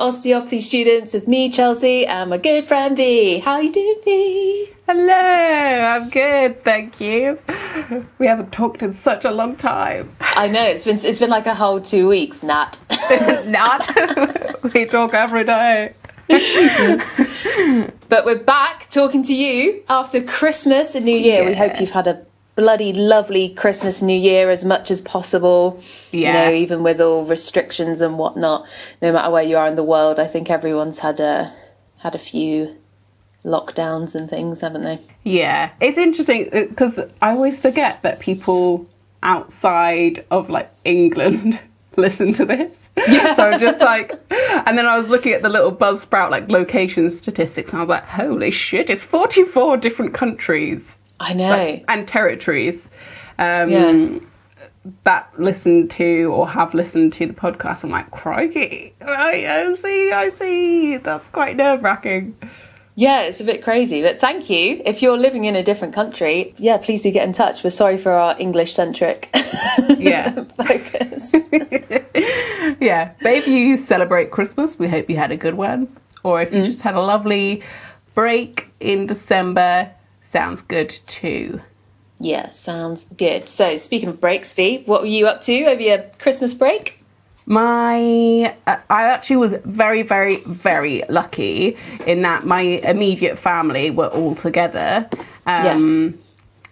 Osteopathy Students with me, Chelsea, and my good friend V. How are you doing, V? Hello, I'm good, thank you. We haven't talked in such a long time. I know it's been it's been like a whole two weeks, Nat. Not. we talk every day. But we're back talking to you after Christmas and New Year. We hope you've had a bloody lovely Christmas New Year as much as possible. Yeah. You know, even with all restrictions and whatnot. No matter where you are in the world, I think everyone's had a had a few lockdowns and things, haven't they? Yeah, it's interesting uh, because I always forget that people outside of like England listen to this. Yeah. So I'm just like, and then I was looking at the little Buzzsprout like location statistics, and I was like, holy shit, it's 44 different countries I know. and territories. Um, Yeah. that listen to or have listened to the podcast, I'm like, crikey, I, I see, I see. That's quite nerve wracking. Yeah, it's a bit crazy, but thank you. If you're living in a different country, yeah, please do get in touch. We're sorry for our English centric Yeah. focus. yeah. But if you celebrate Christmas, we hope you had a good one. Or if you just had a lovely break in December, sounds good too. Yeah, sounds good. So, speaking of breaks, V, what were you up to over your Christmas break? My, uh, I actually was very, very, very lucky in that my immediate family were all together. Um,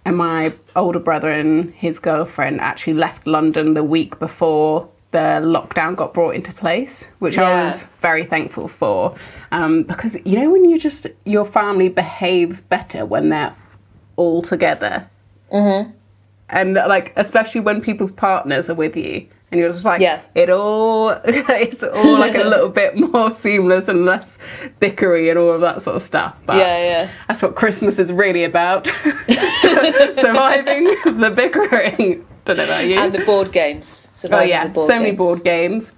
And my older brother and his girlfriend actually left London the week before the lockdown got brought into place, which I was very thankful for. Um, because, you know, when you just, your family behaves better when they're all together. Mm-hmm. And, like, especially when people's partners are with you. And you're just like, Yeah. it all, it's all like a little bit more seamless and less bickery and all of that sort of stuff. But Yeah, yeah. that's what Christmas is really about. Surviving the bickering. Don't know about you. And the board games. oh yeah, the board so many board games.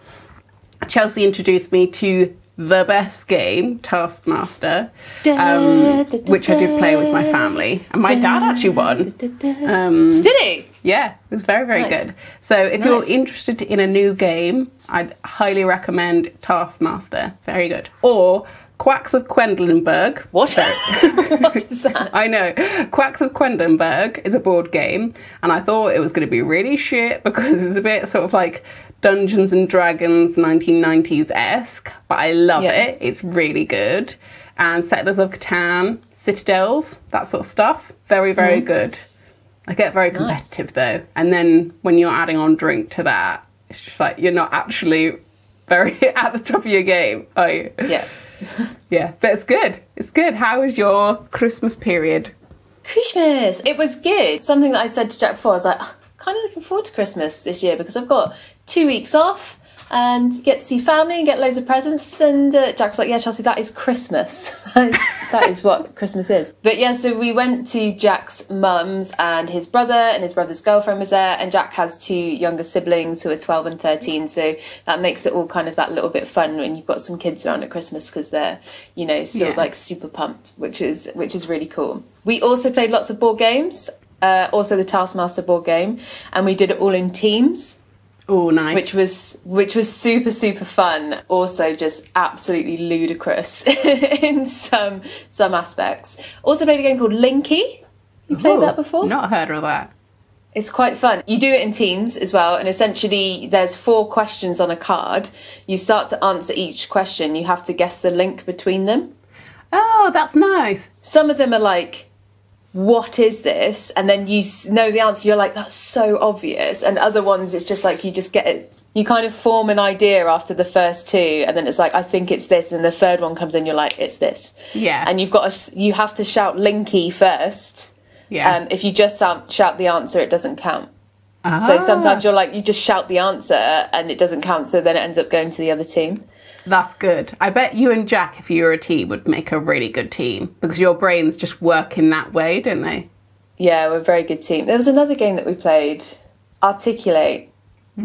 Chelsea introduced me to the best game, Taskmaster, um, which I did play with my family, and my dad actually won. Um, Did he? yeah, it was very, very Nice. good. So if you're interested in a new game, I'd highly recommend Taskmaster. Very good. Or Quacks of Quedlinburg. What? what is that? I know. Quacks of Quedlinburg is a board game, and I thought it was going to be really shit because it's a bit sort of like Dungeons and Dragons 1990s esque, but I love Yeah. it. It's really good. And Settlers of Catan, Citadels, that sort of stuff. Very, very mm-hmm. good. I get very competitive though. And then when you're adding on drink to that, it's just like you're not actually very at the top of your game, are you? yeah. Yeah, but it's good. It's good. How was your Christmas period? Christmas. It was good. Something that I said to Jack before, I was like, ah, kind of looking forward to Christmas this year because I've got two weeks off and get to see family and get loads of presents. And uh, Jack was like, yeah, Chelsea, that is Christmas. that, is, that is what Christmas is. But yeah, so we went to Jack's mum's and his brother and his brother's girlfriend was there. And Jack has two younger siblings who are 12 and 13. So that makes it all kind of that little bit fun when you've got some kids around at Christmas because they're, you know, still Yeah. like super pumped, which is which is really cool. We also played lots of board games, uh, also the Taskmaster board game, and we did it all in teams, Oh, nice. which was which was super super fun. Also, just absolutely ludicrous in some some aspects. Also played a game called Linkee. You played Oh, that before? Not heard of that. It's quite fun. You do it in teams as well, and essentially, there's four questions on a card. You start to answer each question. You have to guess the link between them. Oh, that's nice. some of them are like what is this? And then you know the answer. You're like that's so obvious. And other ones it's just like you just get it. You kind of form an idea after the first two and then it's like i think it's this and the third one comes in you're like it's this. Yeah. and you've got to, you have to shout Linkee first. Yeah. um, if you just sound, shout the answer it doesn't count. Ah. so sometimes you're like you just shout the answer and it doesn't count so then it ends up going to the other team That's good. I bet you and Jack, if you were a team, would make a really good team because your brains just work in that way, don't they? Yeah, we're a very good team. There was another game that we played, Articulate,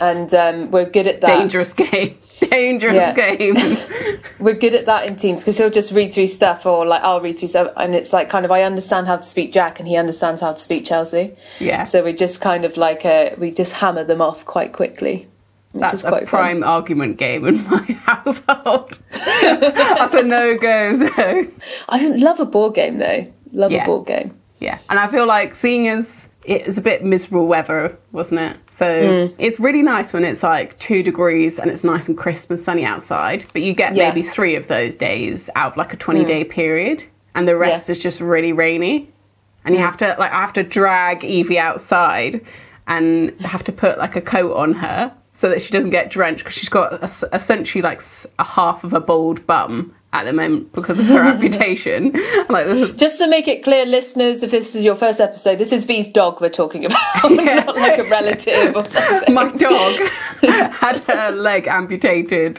and um, we're good at that. Dangerous game. Dangerous Yeah. game. We're good at that in teams because he'll just read through stuff, or like I'll read through stuff, and it's like kind of I understand how to speak Jack, and he understands how to speak Chelsea. Yeah. So we just kind of like uh, we just hammer them off quite quickly. Which That's a prime argument game in my household. That's a no go zone. I love a board game though. Love Yeah. a board game. Yeah, and I feel like seeing as it's a bit miserable weather, wasn't it? So Mm. it's really nice when it's like two degrees and it's nice and crisp and sunny outside. But you get Yeah. maybe three of those days out of like a twenty day period, and the rest Yeah. is just really rainy. And you have to like I have to drag Evie outside and have to put like a coat on her so that she doesn't get drenched because she's got es- essentially like a half of a bald bum at the moment because of her amputation. like Just to make it clear, listeners, if this is your first episode, this is V's dog we're talking about, not like a relative or something. my dog had her leg amputated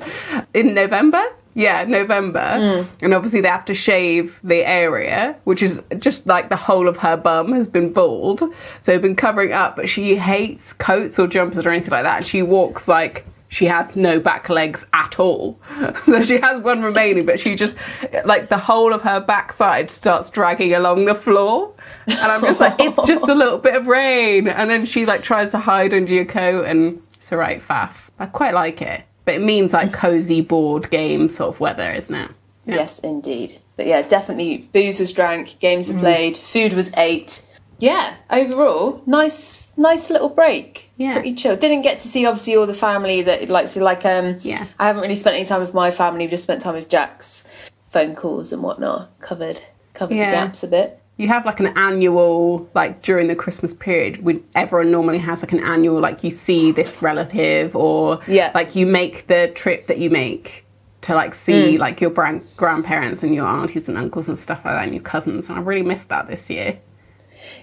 in November. Yeah, November. Mm. And obviously, they have to shave the area, which is just like the whole of her bum has been bald. So, they've been covering up, but she hates coats or jumpers or anything like that. And she walks like she has no back legs at all. So, she has one remaining, but she just, like, the whole of her backside starts dragging along the floor. And I'm just like, it's just a little bit of rain. And then she, like, tries to hide under your coat, and it's a right faff. I quite like it. But it means like cozy board game sort of weather, isn't it? Yes, indeed. But yeah, definitely booze was drank, games Mm. were played, food was ate. Yeah, overall, nice, nice little break. Yeah. pretty chill. Didn't get to see obviously all the family that like so like um. Yeah. I haven't really spent any time with my family. We Just spent time with Jack's phone calls and whatnot. Covered covered Yeah. the gaps a bit. You have like an annual, like during the Christmas period, when everyone normally has like an annual, like you see this relative or Yeah. like you make the trip that you make to like see mm. like your gran- grandparents and your aunties and uncles and stuff like that and your cousins. And I really missed that this year.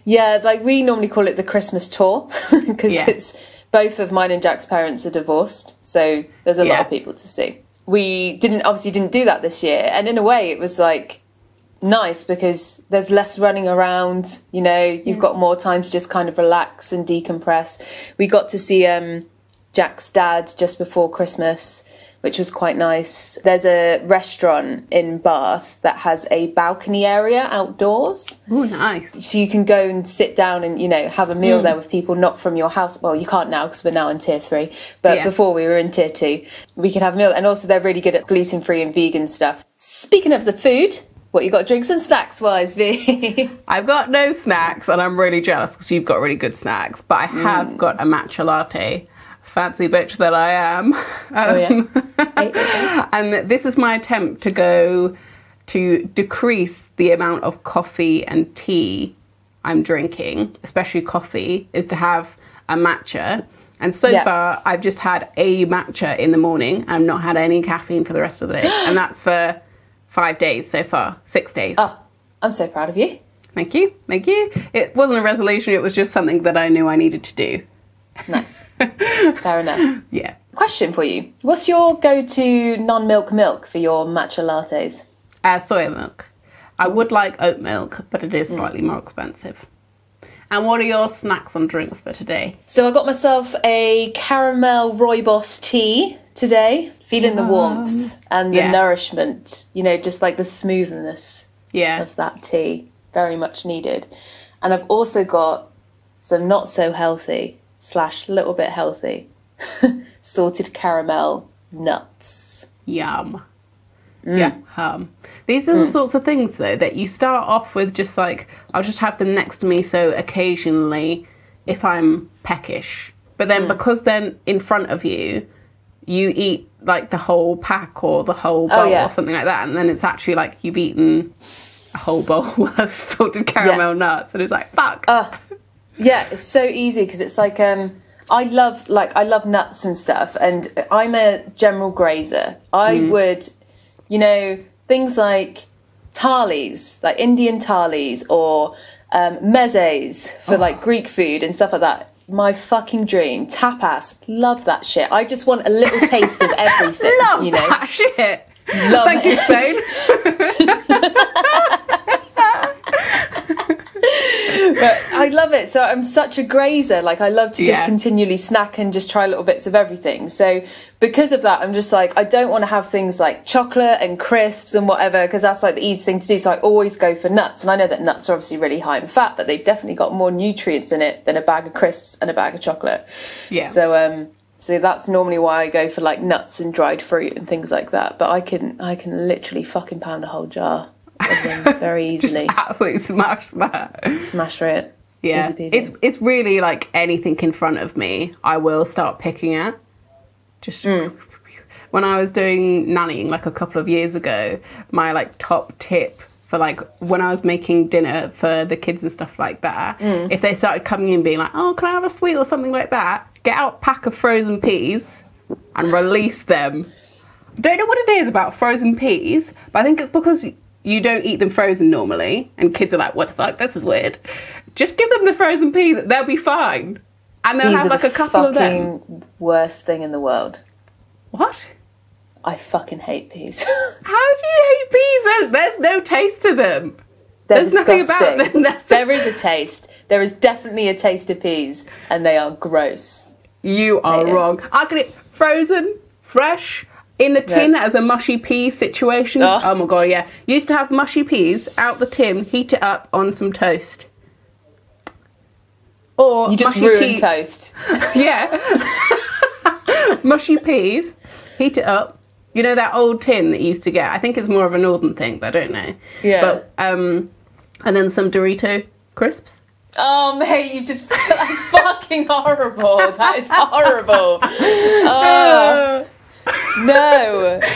Yeah, like we normally call it the Christmas tour because Yeah. it's both of mine and Jack's parents are divorced, so there's a lot of people to see. We didn't obviously didn't do that this year, and in a way, it was like nice because there's less running around. You know, you've got more time to just kind of relax and decompress. We got to see um, Jack's dad just before Christmas, which was quite nice. There's a restaurant in Bath that has a balcony area outdoors Oh, nice. so you can go and sit down and you know have a meal there with people not from your house well you can't now because we're now in tier three but Yeah. before we were in tier two we could have a meal and also they're really good at gluten-free and vegan stuff speaking of the food what you got drinks and snacks wise v I've got no snacks and I'm really jealous because you've got really good snacks, but I have Mm. got a matcha latte. Fancy bitch that I am. oh yeah and this is my attempt to go to decrease the amount of coffee and tea I'm drinking, especially coffee, is to have a matcha. And so Yeah. far, I've just had a matcha in the morning. I've not had any caffeine for the rest of the day. and that's for five days so far, six days. oh i'm so proud of you Thank you. Thank you. It wasn't a resolution, it was just something that I knew I needed to do. nice fair enough Yeah. question for you what's your go-to non-milk milk for your matcha lattes Uh, soya milk. I would like oat milk, but it is slightly more expensive. And what are your snacks and drinks for today? So I got myself a caramel rooibos tea today, feeling the warmth and the Yeah. nourishment, you know, just like the smoothness Yeah. of that tea. Very much needed. And I've also got some not so healthy slash little bit healthy salted caramel nuts. Yum. Yeah. Um, these are the sorts of things, though, that you start off with just like, I'll just have them next to me so occasionally if I'm peckish. But then because they're in front of you, you eat like the whole pack or the whole bowl yeah. or something like that. And then it's actually like you've eaten a whole bowl of salted caramel nuts. And it's like, fuck. Uh, Yeah, it's so easy because it's like um I love like I love nuts and stuff and I'm a general grazer. I would you know things like thalis, like Indian thalis or um mezes for like Greek food and stuff like that. My fucking dream. Tapas. Love that shit. I just want a little taste of everything, Love you know. that shit. Love Thank it. you, Spain. but I love it. So I'm such a grazer. Like I love to just Yeah. continually snack and just try little bits of everything. So because of that, I'm just like I don't want to have things like chocolate and crisps and whatever because that's like the easy thing to do. So I always go for nuts. And I know that nuts are obviously really high in fat, but they've definitely got more nutrients in it than a bag of crisps and a bag of chocolate. Yeah. So um So that's normally why I go for like nuts and dried fruit and things like that. But I can I can literally fucking pound a whole jar very easily. Absolutely smash that. Smash it. Yeah, it's it's really like anything in front of me, I will start picking at. Just Hmm. when I was doing nannying like a couple of years ago, my like top tip for like when I was making dinner for the kids and stuff like that, Hmm. if they started coming in being like, "Oh, can I have a sweet or something like that?" Get out a pack of frozen peas and release them. Don't know what it is about frozen peas, but I think it's because you don't eat them frozen normally, and kids are like, "What the fuck? This is weird." Just give them the frozen peas; they'll be fine, and they'll Peas have like a couple of them. worst thing in the world. What? I fucking hate peas. How do you hate peas? There's, there's no taste to them. They're There's nothing disgusting. about them that's- There is a taste. There is definitely a taste of peas, and they are gross. You are wrong. I can eat frozen, fresh, in the tin Yeah. as a mushy pea situation. Ugh. Oh my god, yeah. Used to have mushy peas out the tin, heat it up on some toast. Or You just mushy ruin toast. Yeah. mushy peas, heat it up. You know that old tin that you used to get? I think it's more of a northern thing, but I don't know. Yeah. But um and then some Dorito crisps. Oh mate, you just that's fucking horrible. That is horrible. Oh no.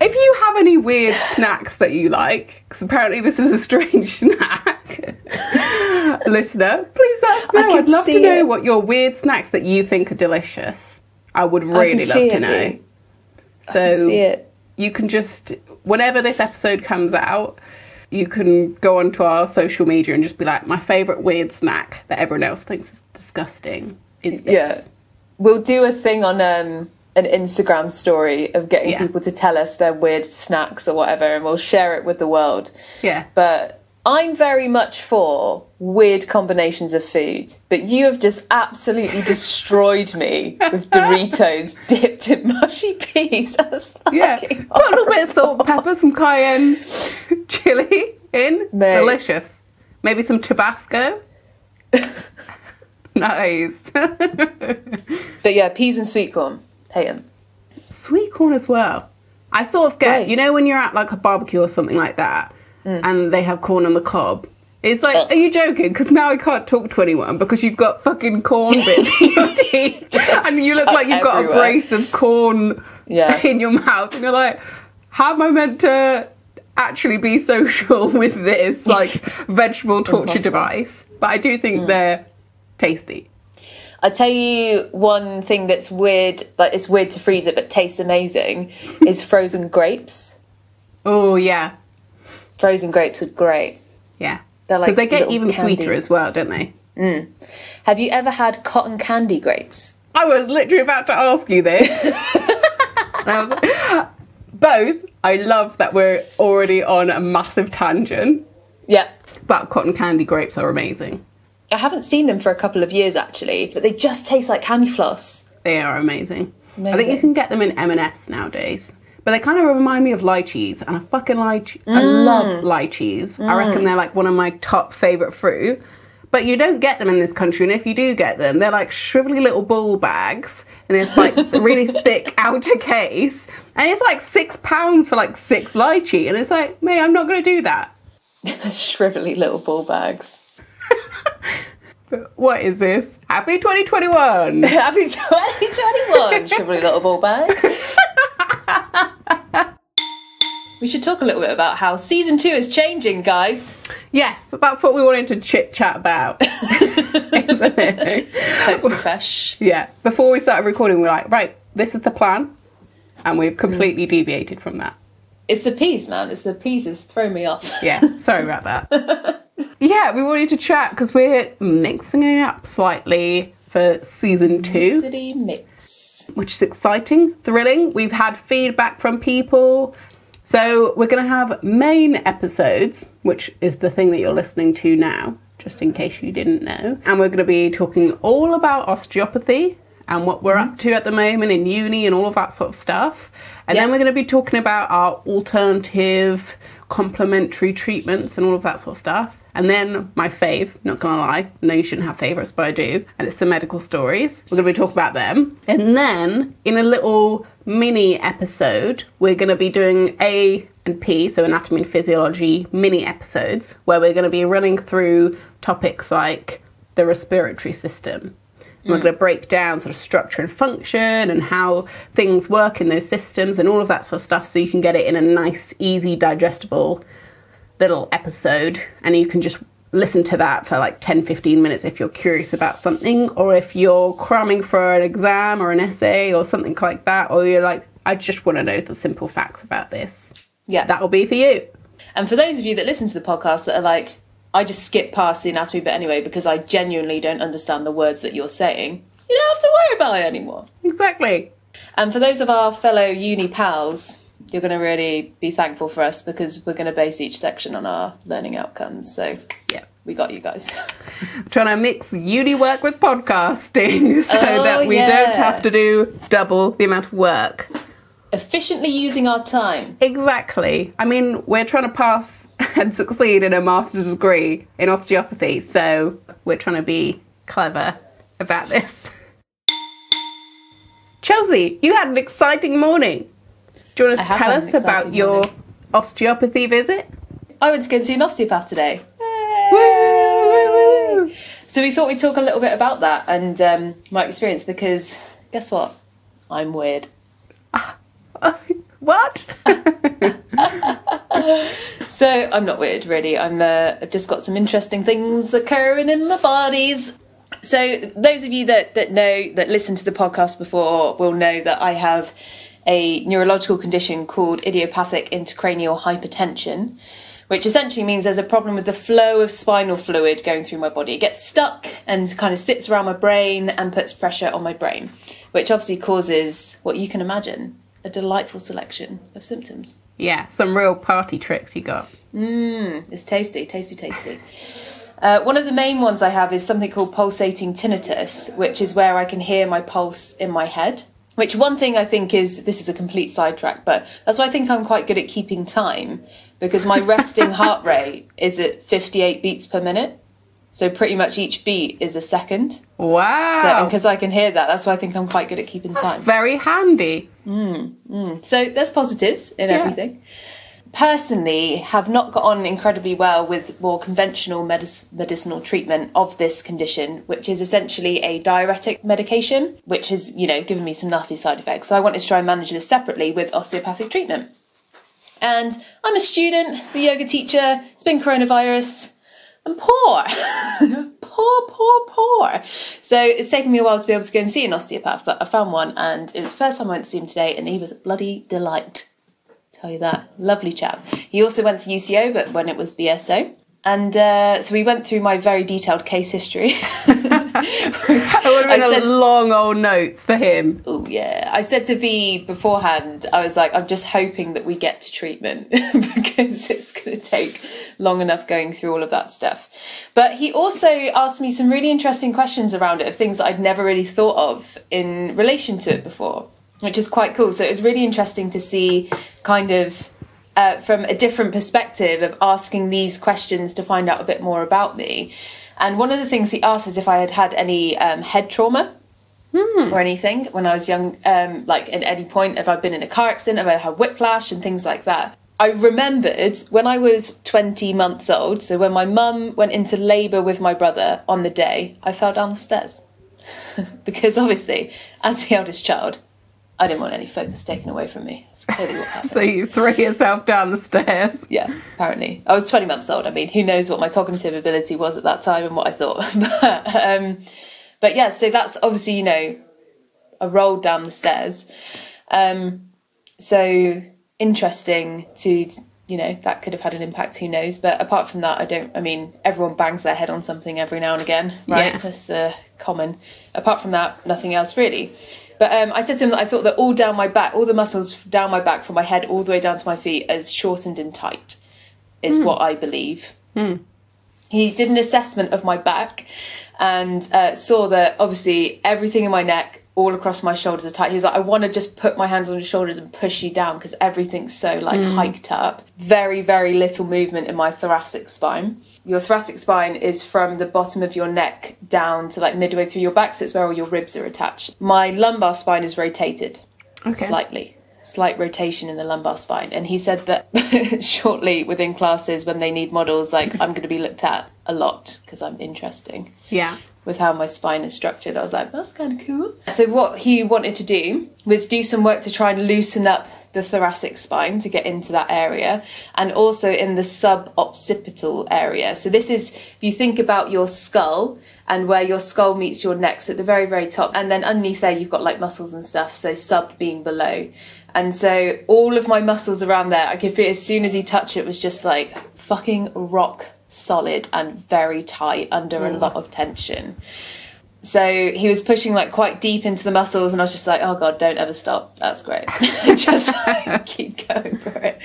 If you have any weird snacks that you like, because apparently this is a strange snack, listener, please let us know. I'd love to know it. what your weird snacks that you think are delicious. I would really can love to know. Bea. So I can you can just, whenever this episode comes out, you can go onto our social media and just be like, my favourite weird snack that everyone else thinks is disgusting is this. Yeah. We'll do a thing on um an Instagram story of getting Yeah. people to tell us their weird snacks or whatever, and we'll share it with the world. Yeah. But I'm very much for weird combinations of food, but you have just absolutely destroyed me with Doritos dipped in mushy peas. That's fucking Yeah. Put a little bit of salt, pepper, some cayenne chili in. Mate. Delicious. Maybe some Tabasco. nice. But yeah, peas and sweet corn. Hate 'em. Sweet corn as well. I sort of get, Nice. you know, when you're at like a barbecue or something like that, and they have corn on the cob. It's like, Mm. Ugh. are you joking? Because now I can't talk to anyone because you've got fucking corn bits in your teeth, like, and you look like you've got a brace of corn Yeah. in your mouth, and you're like, how am I meant to actually be social with this like vegetable torture device? But I do think they're tasty. I tell you one thing that's weird, like it's weird to freeze it, but tastes amazing, is frozen grapes. Oh yeah, Frozen grapes are great. yeah. They're like Because they get even sweeter as well, don't they? Mm. Have you ever had cotton candy grapes? I was literally about to ask you this. I was both. I love that we're already on a massive tangent, Yep. but cotton candy grapes are amazing. I haven't seen them for a couple of years actually, but they just taste like candy floss. They are amazing. I think you can get them in M&S nowadays. But they kind of remind me of lychees, and I fucking like. I mm. love lychees. I reckon mm. they're like one of my top favorite fruit. But you don't get them in this country, and if you do get them, they're like shrivelly little ball bags, and it's like really thick outer case, and it's like six pounds for like six lychee, and it's like, mate, I'm not going to do that. Shrivelly little ball bags. What is this? Happy 2021. Happy 2021, shrivelly little ball bag. we should talk a little bit about how season two is changing, guys. yes, that's what we wanted to chit chat about. It? Totes. Yeah. Before we started recording, we are like, right, this is the plan. And we've completely deviated from that. It's the peas, man. It's the peas that's thrown me off. Yeah, sorry about that. Yeah, we wanted to chat because we're mixing it up slightly for season two, City mix. which is exciting, thrilling. We've had feedback from people. So we're going to have main episodes, which is the thing that you're listening to now, just in case you didn't know. And we're going to be talking all about osteopathy and what we're up to at the moment in uni and all of that sort of stuff. And Yeah. then we're going to be talking about our alternative complementary treatments and all of that sort of stuff. And then my fave, not gonna lie, no, you shouldn't have favourites, but I do, and it's the medical stories. We're gonna be talking about them. And then in a little mini episode, we're gonna be doing A and P, so anatomy and physiology mini episodes, where we're gonna be running through topics like the respiratory system. We're mm. going to break down sort of structure and function and how things work in those systems and all of that sort of stuff so you can get it in a nice, easy, digestible little episode and you can just listen to that for like 10 15 minutes if you're curious about something or if you're cramming for an exam or an essay or something like that or you're like I just want to know the simple facts about this. Yeah. That'll be for you. And for those of you that listen to the podcast that are like, I just skip past the anatomy bit anyway because I genuinely don't understand the words that you're saying, you don't have to worry about it anymore. Exactly. And for those of our fellow uni pals, you're going to really be thankful for us because we're going to base each section on our learning outcomes. So, Yeah. we got you guys. Trying to mix uni work with podcasting so Oh, that we yeah. don't have to do double the amount of work. Efficiently using our time. Exactly. I mean, we're trying to pass and succeed in a master's degree in osteopathy, so we're trying to be clever about this. Chelsea, you had an exciting morning. Do you want to tell us about your morning. osteopathy visit? I went to go and see an osteopath today. Woo, woo, woo. So we thought we'd talk a little bit about that and um, my experience because guess what? I'm weird. what? So I'm not weird, really. I'm. Uh, I've just got some interesting things occurring in my bodies. So those of you that that know that listen to the podcast before will know that I have a neurological condition called idiopathic intracranial hypertension, which essentially means there's a problem with the flow of spinal fluid going through my body. It gets stuck and kind of sits around my brain and puts pressure on my brain, which obviously causes what you can imagine a delightful selection of symptoms. yeah, some real party tricks you got. Mmm, it's tasty, tasty, tasty. Uh, one of the main ones I have is something called pulsating tinnitus, which is where I can hear my pulse in my head. Which one thing I think is this is a complete sidetrack, but that's why I think I'm quite good at keeping time because my resting heart rate is at 58 beats per minute. So pretty much each beat is a second. So Wow. because I can hear that, that's why I think I'm quite good at keeping time. Very handy. Mm, mm. So there's positives in everything. Personally, have not got on incredibly well with more conventional medic- medicinal treatment of this condition, which is essentially a diuretic medication, which has, you know, given me some nasty side effects. So I wanted to try and manage this separately with osteopathic treatment. And I'm a student, a yoga teacher, it's been coronavirus. I'm poor. poor, poor, poor. So it's taken me a while to be able to go and see an osteopath, but I found one and it was the first time I went to see him today and he was a bloody delight. Tell you that. Lovely chap. He also went to UCO, but when it was BSO. And uh, so we went through my very detailed case history. It would have been said- long old notes for him. Oh yeah, I said to V beforehand, I was like, I'm just hoping that we get to treatment because it's going to take long enough going through all of that stuff. But he also asked me some really interesting questions around it of things that I'd never really thought of in relation to it before, which is quite cool. So it was really interesting to see kind of. Uh, from a different perspective of asking these questions to find out a bit more about me. And one of the things he asked was if I had had any um, head trauma or anything when I was young, um, like at any point, if I've been in a car accident, if I had whiplash and things like that. I remembered when I was 20 months old, so when my mum went into labour with my brother on the day, I fell down the stairs. because obviously, as the eldest child, I didn't want any focus taken away from me. That's clearly what happened. So you throw yourself down the stairs. Yeah, apparently. I was 20 months old. I mean, who knows what my cognitive ability was at that time and what I thought. but, um, but yeah, so that's obviously, you know, I rolled down the stairs. Um, so interesting to, you know, that could have had an impact, who knows. But apart from that, I don't, I mean, everyone bangs their head on something every now and again, right? Yeah. That's uh, common. Apart from that, nothing else really. But um, I said to him that I thought that all down my back, all the muscles down my back from my head all the way down to my feet is shortened and tight, is what I believe. He did an assessment of my back and uh, saw that obviously everything in my neck all across my shoulders are tight. He was like, I want to just put my hands on your shoulders and push you down because everything's so like hiked up. Very, very little movement in my thoracic spine. Your thoracic spine is from the bottom of your neck down to like midway through your back, so it's where all your ribs are attached. My lumbar spine is rotated Okay. slightly. Slight rotation in the lumbar spine. And he said that shortly within classes, when they need models, like I'm going to be looked at a lot because I'm interesting Yeah. with how my spine is structured. I was like, that's kind of cool. So, what he wanted to do was do some work to try and loosen up the thoracic spine to get into that area and also in the suboccipital area. So, this is if you think about your skull and where your skull meets your neck, so at the very, very top, and then underneath there, you've got like muscles and stuff. So, sub being below. And so, all of my muscles around there, I could feel as soon as he touched it, was just like fucking rock solid and very tight under a mm. lot of tension. So he was pushing like quite deep into the muscles, and I was just like, "Oh God, don't ever stop. That's great. just keep going for it."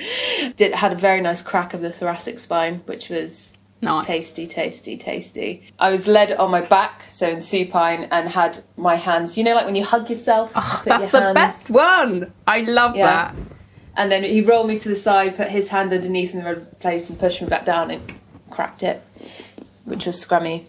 Did had a very nice crack of the thoracic spine, which was Nice. tasty, tasty, tasty. I was led on my back, so in supine, and had my hands. You know, like when you hug yourself, you put That's your the hands- best one. I love Yeah. that. and then he rolled me to the side, put his hand underneath in the red place, and pushed me back down and cracked it, which was scrummy.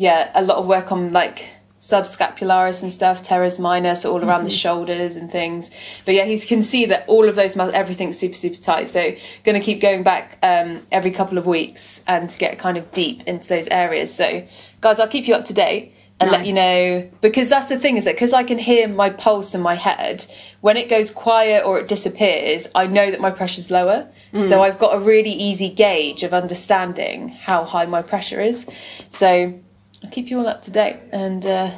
Yeah, a lot of work on like subscapularis and stuff, teres minor, so all around the shoulders and things. But yeah, he can see that all of those muscles, everything's super, super tight. So going to keep going back um, every couple of weeks and to get kind of deep into those areas. So guys, I'll keep you up to date and let you know because that's the thing is that because I can hear my pulse in my head when it goes quiet or it disappears I know that my pressure's lower so I've got a really easy gauge of understanding how high my pressure is so I'll keep you all up to date and uh,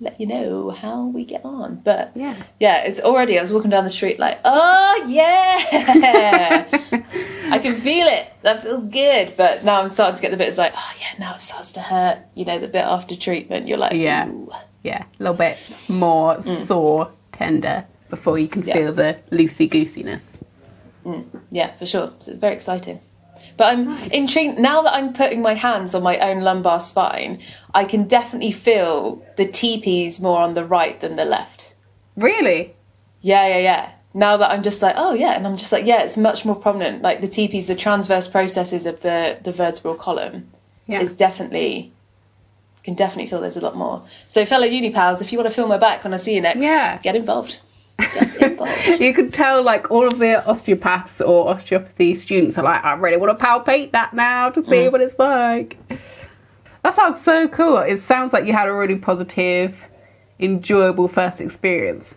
let you know how we get on but Yeah. yeah it's already I was walking down the street like oh yeah I can feel it that feels good but now I'm starting to get the bit it's like oh yeah now it starts to hurt you know the bit after treatment you're like Yeah. Ooh. Yeah. A little bit more sore, tender before you can Mm. Yeah. feel the loosey goosiness. Yeah, for sure. So it's very exciting. But I'm intrigued now that I'm putting my hands on my own lumbar spine. I can definitely feel the TPs more on the right than the left. Really? Yeah, yeah, yeah. Now that I'm just like, oh yeah, and I'm just like, yeah, it's much more prominent. Like the TPs, the transverse processes of the the vertebral column Yeah. is definitely can definitely feel there's a lot more. So fellow uni pals, if you want to feel my back when I see you next, Yeah. get involved. You could tell, like, all of the osteopaths or osteopathy students are like, I really want to palpate that now to see Mm. what it's like. That sounds so cool. It sounds like you had a really positive, enjoyable first experience.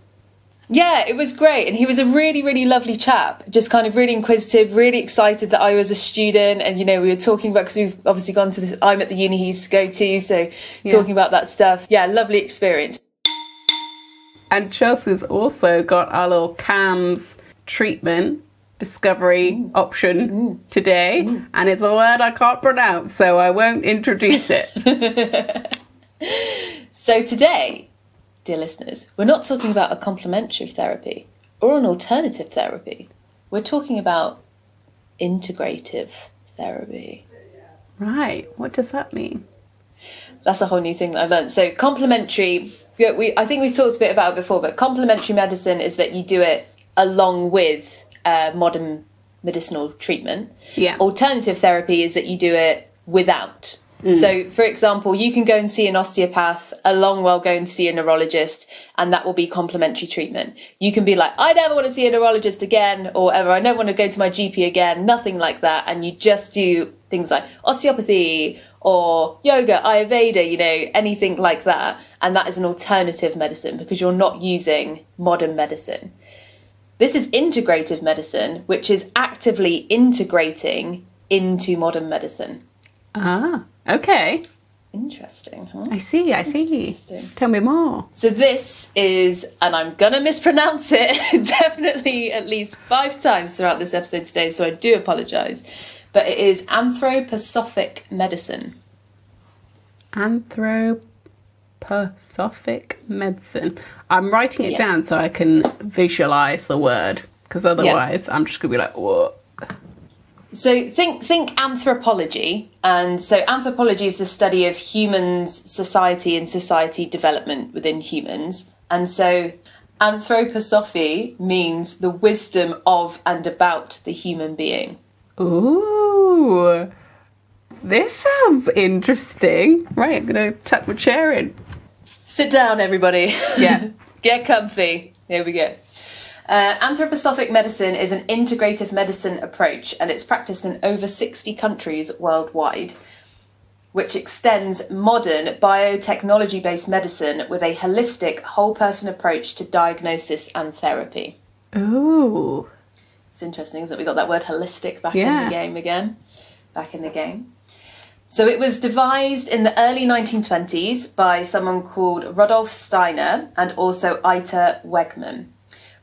Yeah, it was great. And he was a really, really lovely chap. Just kind of really inquisitive, really excited that I was a student. And, you know, we were talking about, because we've obviously gone to this, I'm at the uni he used to go to. So talking about that stuff. Yeah, lovely experience. And Chelsea's also got our little CAMS treatment discovery mm. option mm. today. Mm. And it's a word I can't pronounce, so I won't introduce it. So today, dear listeners, we're not talking about a complementary therapy or an alternative therapy. We're talking about integrative therapy. right. What does that mean? that's a whole new thing that I've learned. So complementary, we I think we've talked a bit about it before, but complementary medicine is that you do it along with uh, modern medicinal treatment. Yeah. Alternative therapy is that you do it without. So, for example, you can go and see an osteopath along while going to see a neurologist, and that will be complementary treatment. You can be like, I never want to see a neurologist again, or ever, I never want to go to my GP again, nothing like that. And you just do things like osteopathy or yoga, Ayurveda, you know, anything like that. And that is an alternative medicine because you're not using modern medicine. This is integrative medicine, which is actively integrating into modern medicine. Ah, okay. Interesting, huh? I see, I see. Interesting. Tell me more. So this is, and I'm gonna mispronounce it definitely at least five times throughout this episode today, so I do apologise. But it is anthroposophic medicine. Anthroposophic medicine. I'm writing it Yeah. down so I can visualize the word because otherwise I'm just gonna be like, what? So think think anthropology, and so anthropology is the study of humans, society, and society development within humans. And so anthroposophy means the wisdom of and about the human being. Ooh. This sounds interesting. Right, I'm going to tuck my chair in. Sit down, everybody. Yeah. Get comfy. Here we go. Uh, anthroposophic medicine is an integrative medicine approach and it's practiced in over 60 countries worldwide, which extends modern biotechnology based medicine with a holistic, whole person approach to diagnosis and therapy. Ooh. It's interesting, isn't it? We got that word holistic back in the game again. Back in the game. So it was devised in the early 1920s by someone called Rudolf Steiner and also Ita Wegman.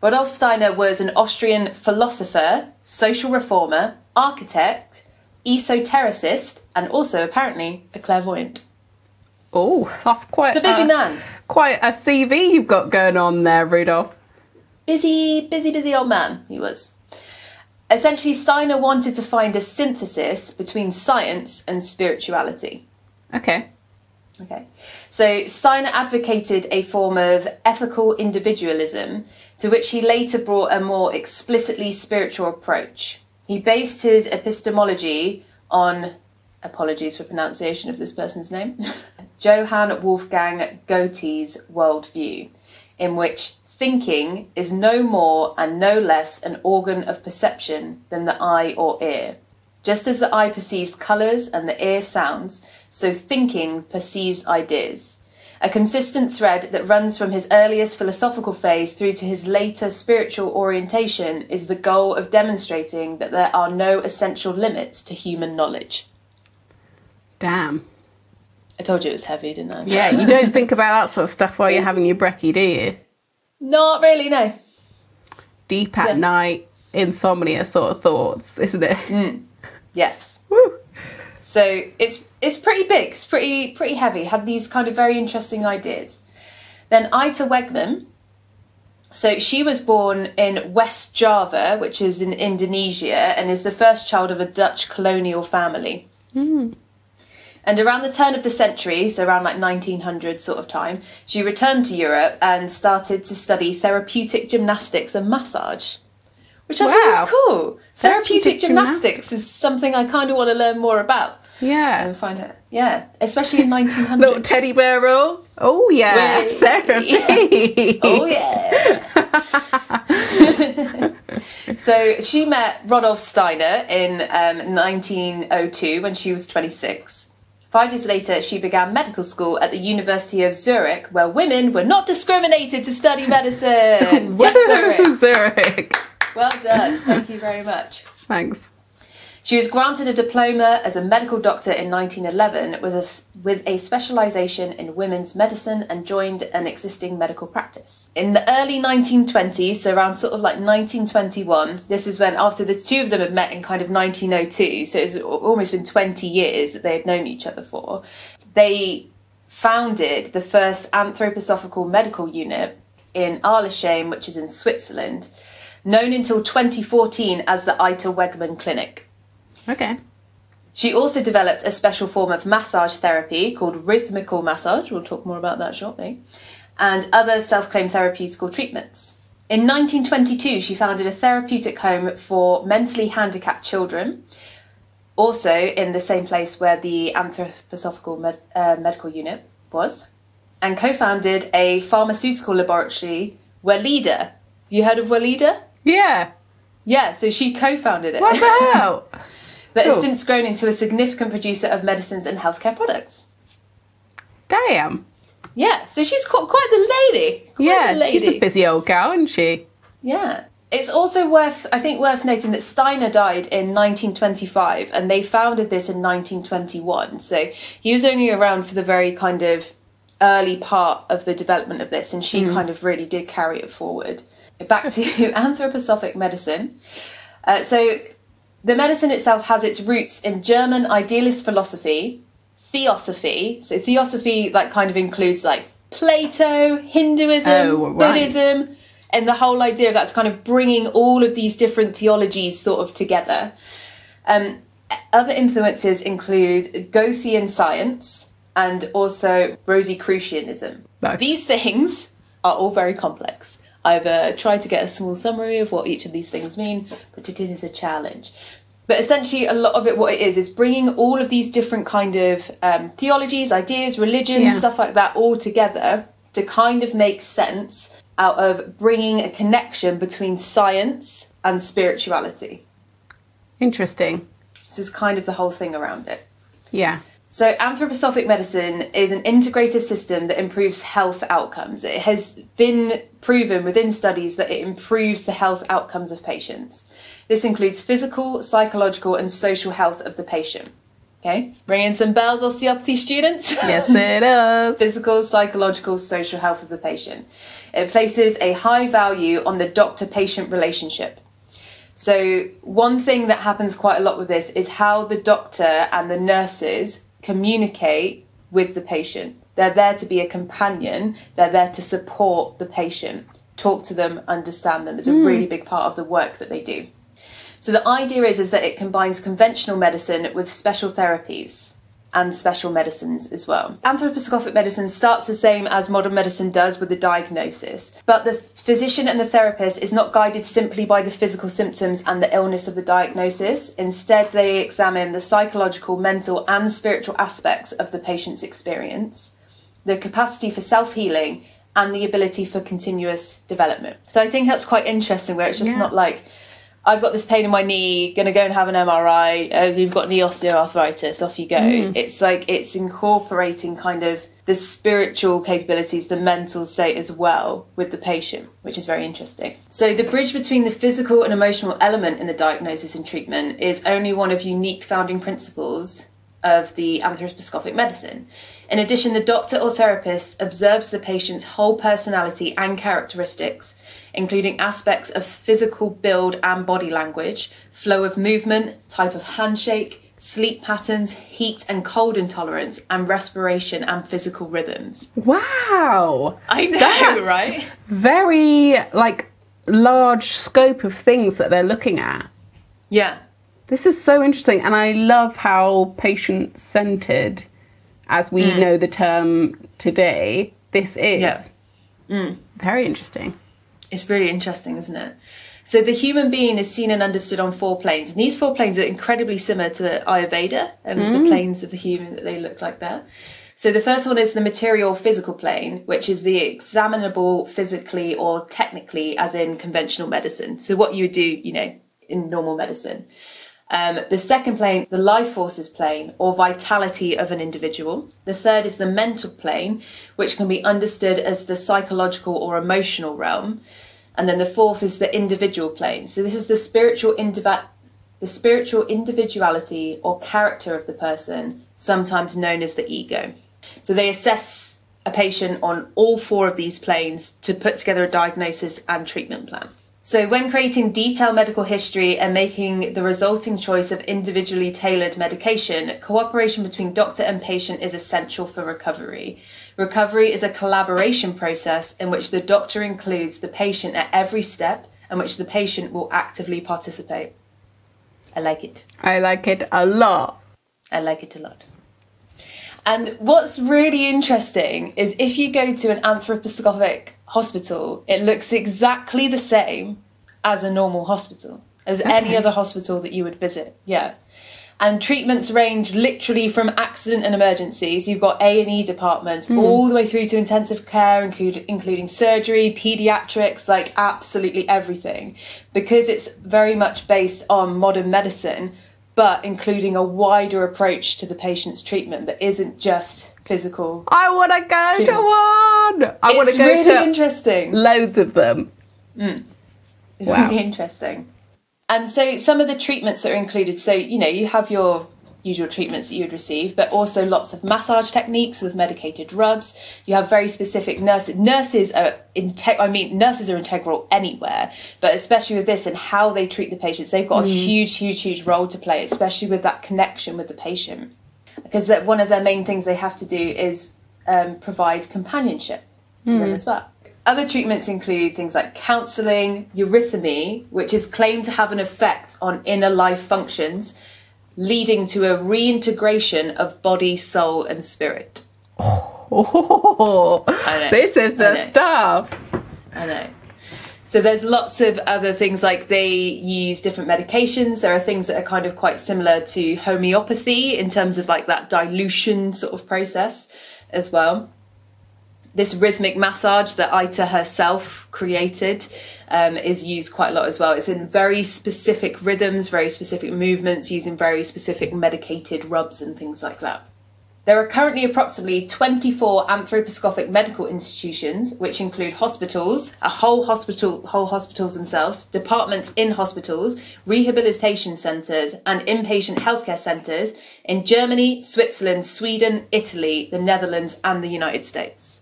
Rudolf Steiner was an Austrian philosopher, social reformer, architect, esotericist, and also apparently a clairvoyant. Oh, that's quite It's a busy a, man. Quite a CV you've got going on there, Rudolf. busy, busy, busy old man he was. Essentially, Steiner wanted to find a synthesis between science and spirituality. Okay. Okay, so Steiner advocated a form of ethical individualism to which he later brought a more explicitly spiritual approach. He based his epistemology on, apologies for pronunciation of this person's name, Johann Wolfgang Goethe's worldview, in which thinking is no more and no less an organ of perception than the eye or ear. Just as the eye perceives colours and the ear sounds, so thinking perceives ideas. A consistent thread that runs from his earliest philosophical phase through to his later spiritual orientation is the goal of demonstrating that there are no essential limits to human knowledge. Damn. I told you it was heavy, didn't I? Yeah, you don't think about that sort of stuff while you're having your brekkie, do you? Not really, no. Deep at Yeah. night, insomnia sort of thoughts, isn't it? Mm. Yes. Woo. So it's it's pretty big, it's pretty pretty heavy. Had these kind of very interesting ideas. Then Ita Wegman. So she was born in West Java, which is in Indonesia, and is the first child of a Dutch colonial family. Mm. And around the turn of the century, so around like 1900 sort of time, she returned to Europe and started to study therapeutic gymnastics and massage, which I think Wow. is cool. Therapeutic, Therapeutic gymnastics is something I kind of want to learn more about Yeah. and find it. Yeah, especially in 1900. Little teddy bear roll. Oh yeah, Wait. therapy. Oh yeah. so she met Rudolf Steiner in um, 1902 when she was 26. Five years later, she began medical school at the University of Zurich, where women were not discriminated to study medicine. yes, Zurich. Zurich. Well done. Thank you very much. Thanks. She was granted a diploma as a medical doctor in 1911 with a, with a specialisation in women's medicine and joined an existing medical practice. In the early 1920s, so around sort of like 1921, this is when, after the two of them had met in kind of 1902, so it's almost been 20 years that they had known each other for, they founded the first anthroposophical medical unit in Arlesheim, which is in Switzerland, known until 2014 as the Ita Wegman Clinic. Okay. She also developed a special form of massage therapy called rhythmical massage, we'll talk more about that shortly, and other self claimed therapeutical treatments. In 1922, she founded a therapeutic home for mentally handicapped children, also in the same place where the anthroposophical med- uh, medical unit was, and co founded a pharmaceutical laboratory, Weleda. You heard of Weleda? Yeah. Yeah, so she co founded it. What the hell? that has since grown into a significant producer of medicines and healthcare products. Damn. Yeah, so she's quite, quite the lady. Quite Yeah, the lady. she's a busy old gal, isn't she? Yeah. It's also worth, I think, worth noting that Steiner died in 1925 and they founded this in 1921. So he was only around for the very kind of early part of the development of this and she kind of really did carry it forward. Back to anthroposophic medicine. Uh, so the medicine itself has its roots in German idealist philosophy, theosophy. So theosophy like kind of includes like Plato, Hinduism, Oh, right. Buddhism, and the whole idea of that's kind of bringing all of these different theologies sort of together. Um, other influences include Goethean science and also Rosicrucianism. Nice. These things are all very complex. I've uh, tried to get a small summary of what each of these things mean, but it is a challenge. But essentially, a lot of it, what it is, is bringing all of these different kind of um, theologies, ideas, religions, Yeah. stuff like that, all together to kind of make sense out of bringing a connection between science and spirituality. Interesting. This is kind of the whole thing around it. Yeah. So, anthroposophic medicine is an integrative system that improves health outcomes. It has been proven within studies that it improves the health outcomes of patients. This includes physical, psychological, and social health of the patient. Okay, ring in some bells, osteopathy students. Yes, it is. physical, psychological, social health of the patient. It places a high value on the doctor patient relationship. So, one thing that happens quite a lot with this is how the doctor and the nurses communicate with the patient. They're there to be a companion, they're there to support the patient, talk to them, understand them. It's a really hmm. big part of the work that they do. So the idea is, is that it combines conventional medicine with special therapies and special medicines as well. Anthroposophic medicine starts the same as modern medicine does with the diagnosis, but the physician and the therapist is not guided simply by the physical symptoms and the illness of the diagnosis. Instead, they examine the psychological, mental, and spiritual aspects of the patient's experience, the capacity for self healing, and the ability for continuous development. So I think that's quite interesting, where it's just Yeah. not like, I've got this pain in my knee, gonna go and have an MRI, uh, you've got knee osteoarthritis, off you go. It's like it's incorporating kind of the spiritual capabilities, the mental state as well with the patient, which is very interesting. So the bridge between the physical and emotional element in the diagnosis and treatment is only one of unique founding principles of the anthroposophic medicine. In addition, the doctor or therapist observes the patient's whole personality and characteristics, including aspects of physical build and body language, flow of movement, type of handshake, sleep patterns, heat and cold intolerance, and respiration and physical rhythms. Wow. I know, That's right? Very like large scope of things that they're looking at. Yeah. This is so interesting, and I love how patient centered, as we mm. know the term today, this is. Yeah. Mm. Very interesting. It's really interesting, isn't it? So the human being is seen and understood on four planes, and these four planes are incredibly similar to the Ayurveda and the mm. planes of the human that they look like there. So the first one is the material physical plane, which is the examinable physically or technically, as in conventional medicine. So what you would do, you know, in normal medicine. Um, the second plane, the life forces plane or vitality of an individual. The third is the mental plane, which can be understood as the psychological or emotional realm. And then the fourth is the individual plane. So this is the spiritual the spiritual individuality or character of the person, sometimes known as the ego. So they assess a patient on all four of these planes to put together a diagnosis and treatment plan. So, when creating detailed medical history and making the resulting choice of individually tailored medication, cooperation between doctor and patient is essential for recovery. Recovery is a collaboration process in which the doctor includes the patient at every step and which the patient will actively participate. I like it. I like it a lot. I like it a lot. And what's really interesting is if you go to an anthroposophic hospital, it looks exactly the same as a normal hospital, as any other hospital that you would visit. Yeah. And treatments range literally from accident and emergencies. You've got A and E departments hmm. all the way through to intensive care, include, including surgery, pediatrics, like absolutely everything, because it's very much based on modern medicine but including a wider approach to the patient's treatment that isn't just physical. I want to go to one. I want to go really to interesting. loads of them. Mm. Wow. Really interesting. And so some of the treatments that are included, so you know, you have your usual treatments that you would receive, but also lots of massage techniques with medicated rubs. You have very specific nurses. Nurses are inte- I mean, nurses are integral anywhere, but especially with this and how they treat the patients, they've got a mm. huge, huge, huge role to play, especially with that connection with the patient. Because that one of their main things they have to do is um, provide companionship to them as well. Other treatments include things like counselling, eurythmy, which is claimed to have an effect on inner life functions, leading to a reintegration of body, soul, and spirit. Oh, this is I the know. stuff. I know. So there's lots of other things like they use different medications. There are things that are kind of quite similar to homeopathy in terms of like that dilution sort of process as well. This rhythmic massage that Ita herself created um, is used quite a lot as well. It's in very specific rhythms, very specific movements, using very specific medicated rubs and things like that. There are currently approximately 24 anthroposophic medical institutions, which include hospitals, a whole hospital, whole hospitals themselves, departments in hospitals, rehabilitation centres, and inpatient healthcare centres in Germany, Switzerland, Sweden, Italy, the Netherlands, and the United States.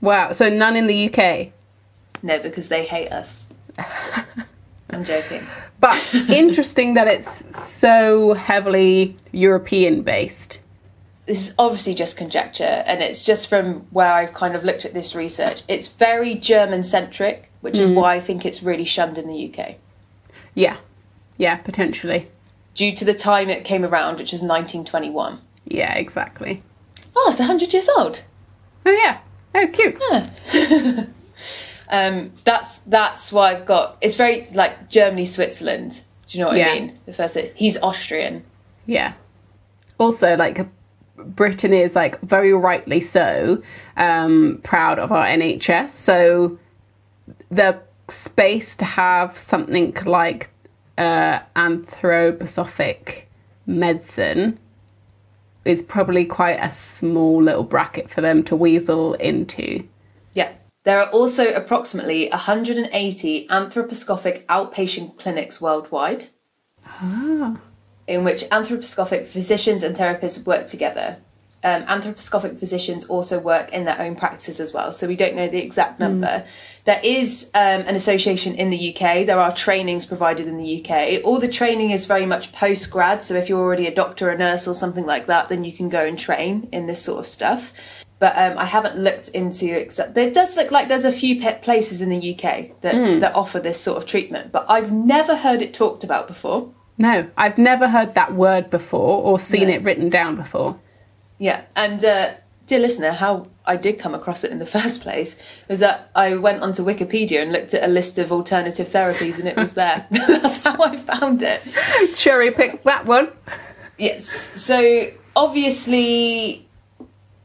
Wow. So none in the UK. No, because they hate us. I'm joking. But interesting that it's so heavily European based. This is obviously just conjecture and it's just from where I've kind of looked at this research. It's very German centric, which is why I think it's really shunned in the UK. Yeah. Yeah, potentially. Due to the time it came around, which was 1921. Yeah, exactly. Oh, it's 100 years old. Oh, yeah. Oh, cute. Um, that's that's why I've got. It's very like Germany, Switzerland. Do you know what Yeah. I mean? The first. He's Austrian. Yeah. Also, like, Britain is, like, very rightly so, um, proud of our NHS. So the space to have something like uh, anthroposophic medicine is probably quite a small little bracket for them to weasel into. Yeah. There are also approximately 180 anthroposophic outpatient clinics worldwide. In which anthroposophic physicians and therapists work together. Um, anthroposophic physicians also work in their own practices as well, so we don't know the exact number. There is um, an association in the UK. There are trainings provided in the UK. All the training is very much post grad, so if you're already a doctor, a nurse, or something like that, then you can go and train in this sort of stuff. But um, I haven't looked into except There does look like there's a few pet places in the UK that that offer this sort of treatment, but I've never heard it talked about before. No, I've never heard that word before or seen No. it written down before. Yeah, and uh, dear listener, how I did come across it in the first place was that I went onto Wikipedia and looked at a list of alternative therapies, and it was there. That's how I found it. Cherry pick that one. Yes, so obviously,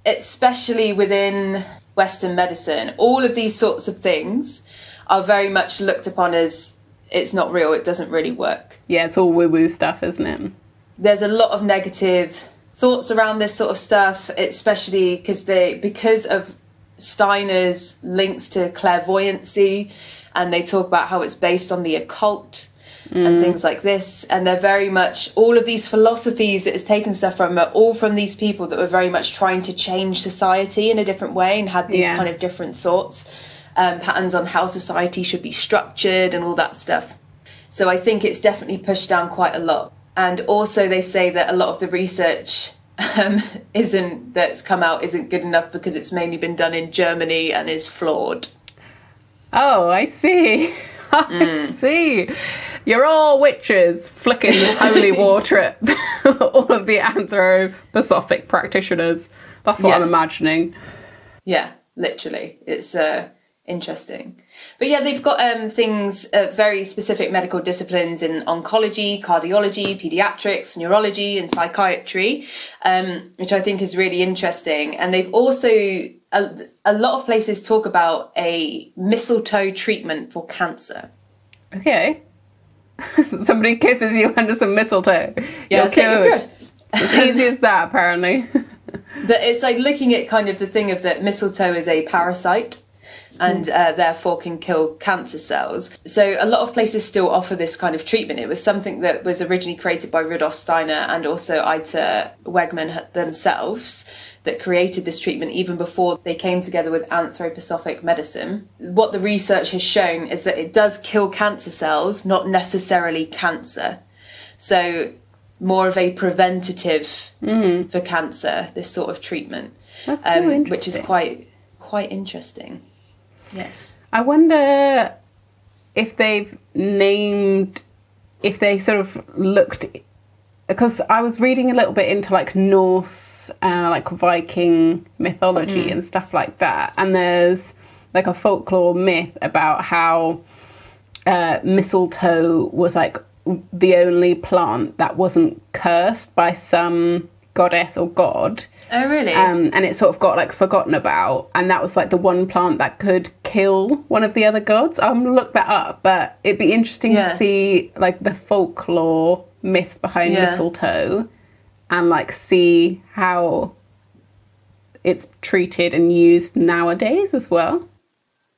especially within Western medicine, all of these sorts of things are very much looked upon as it's not real, it doesn't really work. Yeah, it's all woo woo stuff, isn't it? there's a lot of negative thoughts around this sort of stuff, especially because they because of Steiner's links to clairvoyancy, and they talk about how it's based on the occult and mm. things like this. And they're very much all of these philosophies that it's taken stuff from are all from these people that were very much trying to change society in a different way and had these Yeah. kind of different thoughts, um, patterns on how society should be structured and all that stuff. So I think it's definitely pushed down quite a lot. And also, they say that a lot of the research um, isn't that's come out isn't good enough because it's mainly been done in Germany and is flawed. Oh, I see. I see. You're all witches flicking holy water at all of the anthroposophic practitioners. That's what I'm imagining. Yeah, literally, it's uh, interesting. But yeah, they've got um, things, uh, very specific medical disciplines in oncology, cardiology, pediatrics, neurology, and psychiatry, um, which I think is really interesting. And they've also a, a lot of places talk about a mistletoe treatment for cancer. Okay. Somebody kisses you under some mistletoe. Yeah, you're cured. As easy as that, apparently. But it's like looking at kind of the thing of that mistletoe is a parasite and uh, therefore can kill cancer cells. So a lot of places still offer this kind of treatment. It was something that was originally created by Rudolf Steiner and also Ita Wegman themselves that created this treatment even before they came together with anthroposophic medicine. What the research has shown is that it does kill cancer cells, not necessarily cancer. So more of a preventative for cancer, this sort of treatment, That's so um, interesting. which is quite quite interesting. Yes. I wonder if they've named, if they sort of looked because I was reading a little bit into like Norse, uh, like Viking mythology and stuff like that, and there's like a folklore myth about how uh, mistletoe was like the only plant that wasn't cursed by some goddess or god. Oh, really? Um, and it sort of got like forgotten about, and that was like the one plant that could kill one of the other gods. I'm gonna look that up, but it'd be interesting Yeah. to see like the folklore myths behind Yeah. mistletoe, and like see how it's treated and used nowadays as well.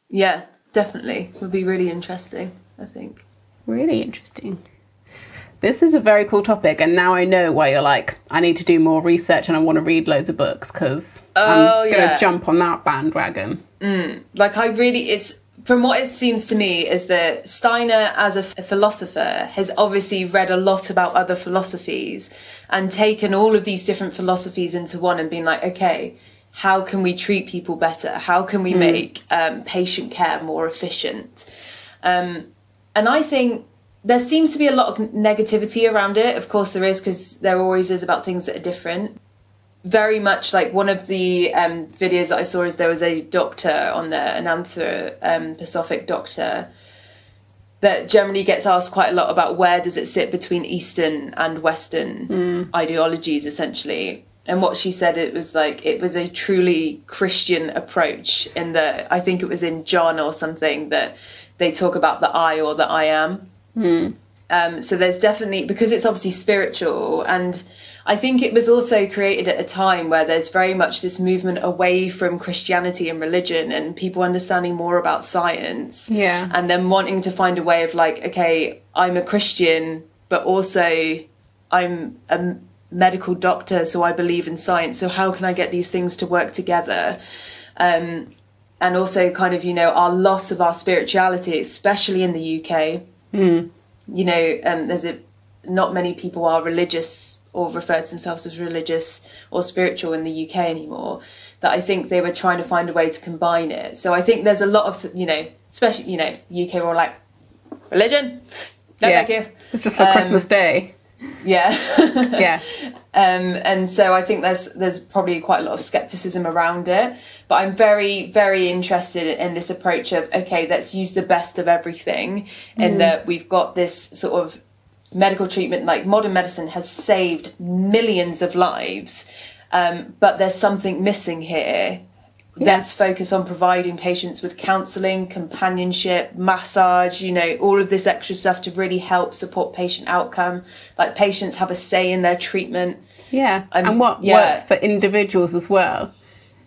yeah, definitely. Would be really interesting, I think. Really interesting. This is a very cool topic, and now I know why you're like, I need to do more research and I want to read loads of books because Oh, I'm gonna yeah. jump on that bandwagon. like I really it's from what it seems to me is that Steiner as a, philosopher has obviously read a lot about other philosophies and taken all of these different philosophies into one and been like okay how can we treat people better how can we make um, patient care more efficient um, and I think there seems to be a lot of negativity around it of course there is because there always is about things that are different very much like one of the um, videos that I saw is there was a doctor on there, an anthroposophic um, doctor, that generally gets asked quite a lot about where does it sit between Eastern and Western ideologies, essentially. And what she said, it was like it was a truly Christian approach. In that, I think it was in John or something that they talk about the I or the I am. Um, so there's definitely because it's obviously spiritual, and I think it was also created at a time where there's very much this movement away from Christianity and religion, and people understanding more about science. Yeah. and then wanting to find a way of like, okay, I'm a Christian, but also I'm a medical doctor, so I believe in science. So how can I get these things to work together? Um, and also, kind of, you know, our loss of our spirituality, especially in the UK you know, um, there's a not many people are religious or refer to themselves as religious or spiritual in the UK anymore. That I think they were trying to find a way to combine it. So I think there's a lot of you know, especially you know, UK were all like religion. No, yeah. thank you. It's just like Um, Christmas Day. Yeah. Yeah. Um, and so I think there's there's probably quite a lot of skepticism around it. But I'm very very interested in this approach of okay, let's use the best of everything, and that we've got this sort of medical treatment. Like modern medicine has saved millions of lives, um, but there's something missing here. Let's focus on providing patients with counselling, companionship, massage, you know, all of this extra stuff to really help support patient outcome. Like patients have a say in their treatment. Yeah. I'm- and what yeah. works for individuals as well.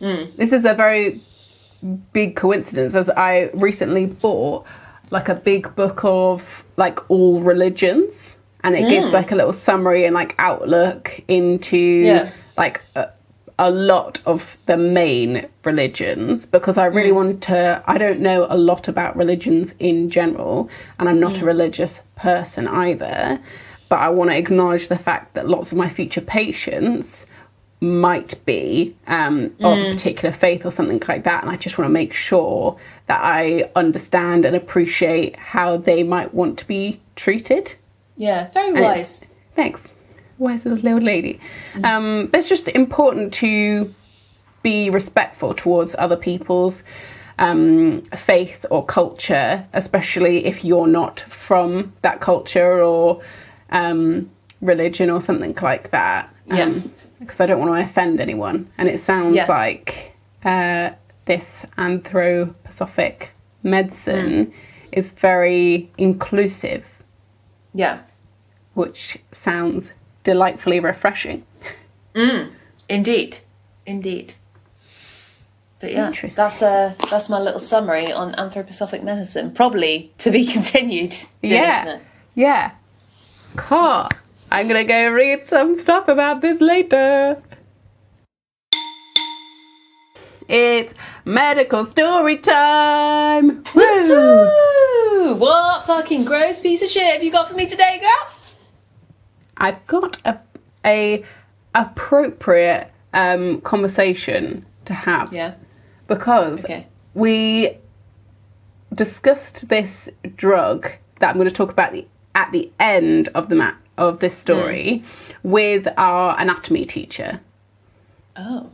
Mm. This is a very big coincidence as I recently bought like a big book of like all religions and it gives mm. like a little summary and like outlook into Yeah. like a, a lot of the main religions because I really mm. want to I don't know a lot about religions in general and I'm not a mm. religious person either but I want to acknowledge the fact that lots of my future patients might be um, of a particular faith or something like that and I just want to make sure that I understand and appreciate how they might want to be treated. Yeah, very and wise. it's- Thanks. Wise little lady. Um, but it's just important to be respectful towards other people's um, faith or culture, especially if you're not from that culture or um, religion or something like that. Yeah. Because I don't want to offend anyone. And it sounds Yeah. like uh, this anthroposophic medicine is very inclusive Yeah, which sounds delightfully refreshing. Mm, indeed, indeed. But yeah, that's a that's my little summary on anthroposophic medicine. Probably to be continued. Dear yeah. listener. Yeah. Cool. I'm gonna go read some stuff about this later. It's medical story time! Woo! Woo! What fucking gross piece of shit have you got for me today, girl? I've got a, a appropriate um, conversation to have Yeah. because Okay. we discussed this drug that I'm going to talk about the, at the end of the ma- of this story with our anatomy teacher. Oh.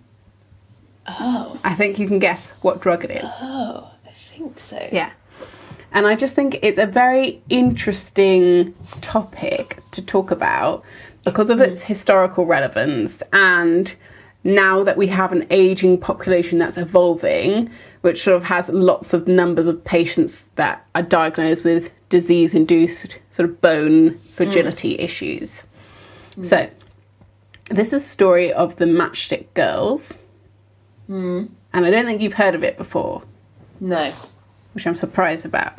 Oh. I think you can guess what drug it is. Oh. I think so. Yeah. And I just think it's a very interesting topic to talk about because of its historical relevance and now that we have an aging population that's evolving, which sort of has lots of numbers of patients that are diagnosed with disease induced sort of bone fragility mm. issues. So, this is a story of the Matchstick Girls. Mm. And I don't think you've heard of it before No. which I'm surprised about.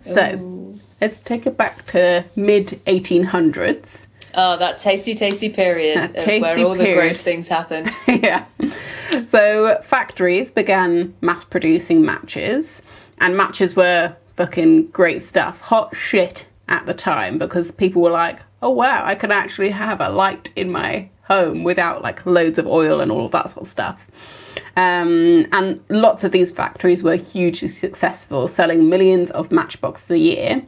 So let's take it back to mid 1800s. Oh, that tasty, tasty period tasty where all the gross things happened. yeah. So factories began mass producing matches, and matches were fucking great stuff. Hot shit at the time because people were like, oh wow, I can actually have a light in my home without like loads of oil and all of that sort of stuff. Um, and lots of these factories were hugely successful, selling millions of matchboxes a year.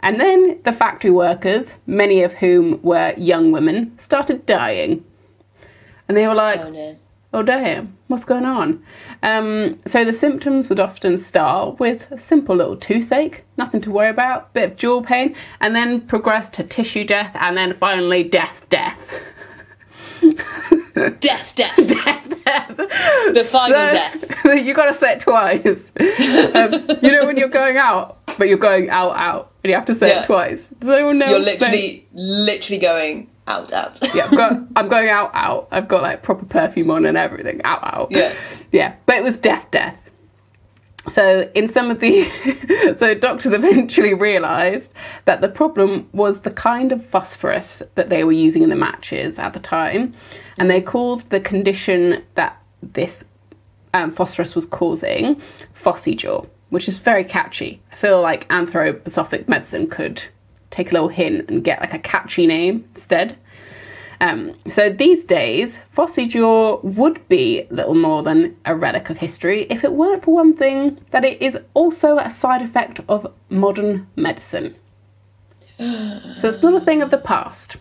And then the factory workers, many of whom were young women, started dying. And they were like, Oh no. oh damn, what's going on? Um, so the symptoms would often start with a simple little toothache, nothing to worry about, bit of jaw pain, and then progress to tissue death, and then finally death, death. Death, death. death, death. the final So- death. you got to say it twice. um, you know when you're going out, but you're going out, out, and you have to say Yeah. it twice. Does anyone know? You're literally, literally going out, out. yeah, I've got, I'm going out, out. I've got like proper perfume on and everything. Out, out. Yeah. Yeah, but it was death, death. So in some of the, so doctors eventually realised that the problem was the kind of phosphorus that they were using in the matches at the time, and they called the condition that this um, phosphorus was causing phossy jaw, which is very catchy. I feel like anthroposophic medicine could take a little hint and get like a catchy name instead. Um, so these days, phossy jaw would be little more than a relic of history if it weren't for one thing that it is also a side effect of modern medicine. so it's not a thing of the past.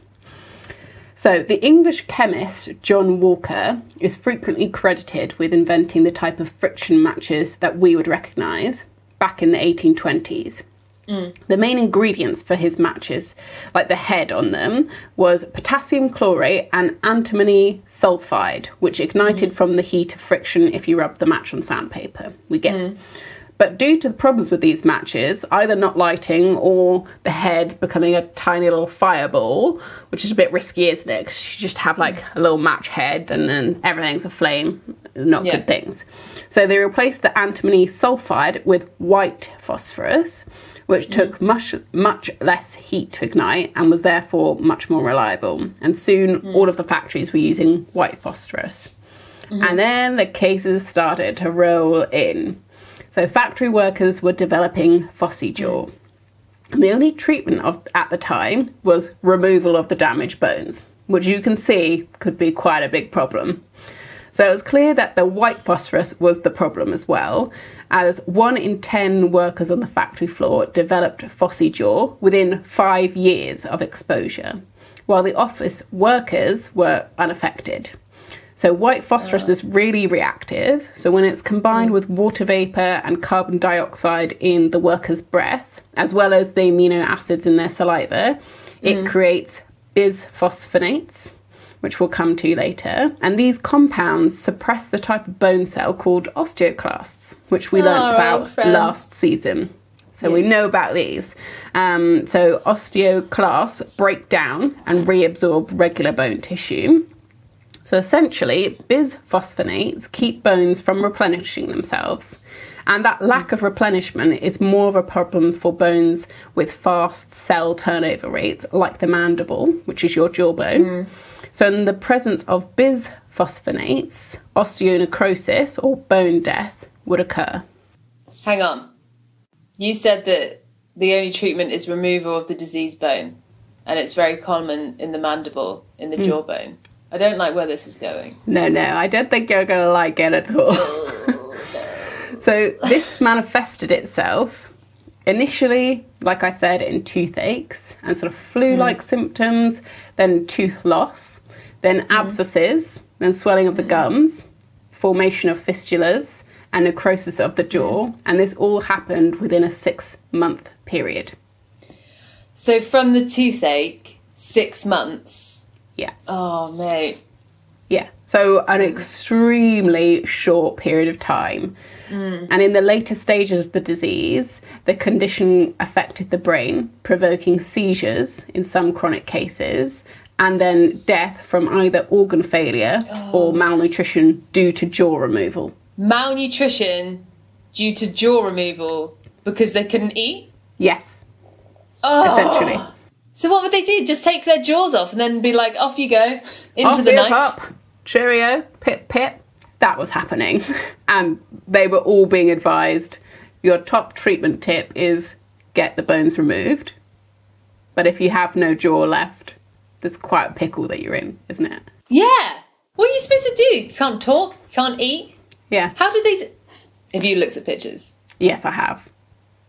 So, the English chemist John Walker is frequently credited with inventing the type of friction matches that we would recognise back in the 1820s. The main ingredients for his matches, like the head on them, was potassium chlorate and antimony sulfide, which ignited from the heat of friction if you rubbed the match on sandpaper. We get. But due to the problems with these matches, either not lighting or the head becoming a tiny little fireball, which is a bit risky, isn't it? 'Cause you just have like a little match head and then everything's aflame. Not Yeah. good things. So they replaced the antimony sulfide with white phosphorus, which took much much less heat to ignite and was therefore much more reliable. And soon mm. all of the factories were using white phosphorus. Mm-hmm. And then the cases started to roll in. So factory workers were developing phossy jaw. Mm. And the only treatment of, at the time was removal of the damaged bones, which you can see could be quite a big problem. So it was clear that the white phosphorus was the problem as well, as one in ten workers on the factory floor developed phossy jaw within five years of exposure, while the office workers were unaffected. So white phosphorus is really reactive. So when it's combined mm. with water vapor and carbon dioxide in the worker's breath, as well as the amino acids in their saliva, it mm. creates bisphosphonates, which we'll come to later. And these compounds suppress the type of bone cell called osteoclasts, which we Oh, learned about last season. So we know about these. Um, so osteoclasts break down and reabsorb regular bone tissue. So essentially, bisphosphonates keep bones from replenishing themselves. And that lack of replenishment is more of a problem for bones with fast cell turnover rates, like the mandible, which is your jawbone. So, in the presence of bisphosphonates, osteonecrosis or bone death would occur. Hang on. You said that the only treatment is removal of the diseased bone, and it's very common in the mandible, in the hmm. jawbone. I don't like where this is going. No, no, I don't think you're going to like it at all. so, this manifested itself initially, like I said, in toothaches and sort of flu like mm. symptoms, then tooth loss, then mm. abscesses, then swelling of the mm. gums, formation of fistulas, and necrosis of the jaw. And this all happened within a six month period. So from the toothache, six months. Yeah. Oh, mate. Yeah. So an extremely short period of time. Mm. And in the later stages of the disease, the condition affected the brain, provoking seizures in some chronic cases, and then death from either organ failure or oh. malnutrition due to jaw removal. Malnutrition due to jaw removal because they couldn't eat? Yes, Oh. essentially. So what would they do? Just take their jaws off and then be like, off you go into Off the night? hop, cheerio, pip pip. That was happening. And they were all being advised your top treatment tip is get the bones removed. But if you have no jaw left, there's quite a pickle that you're in, isn't it? Yeah. What are you supposed to do? You can't talk, you can't eat. Yeah. How did they? D- Have you looked at pictures? Yes, I have.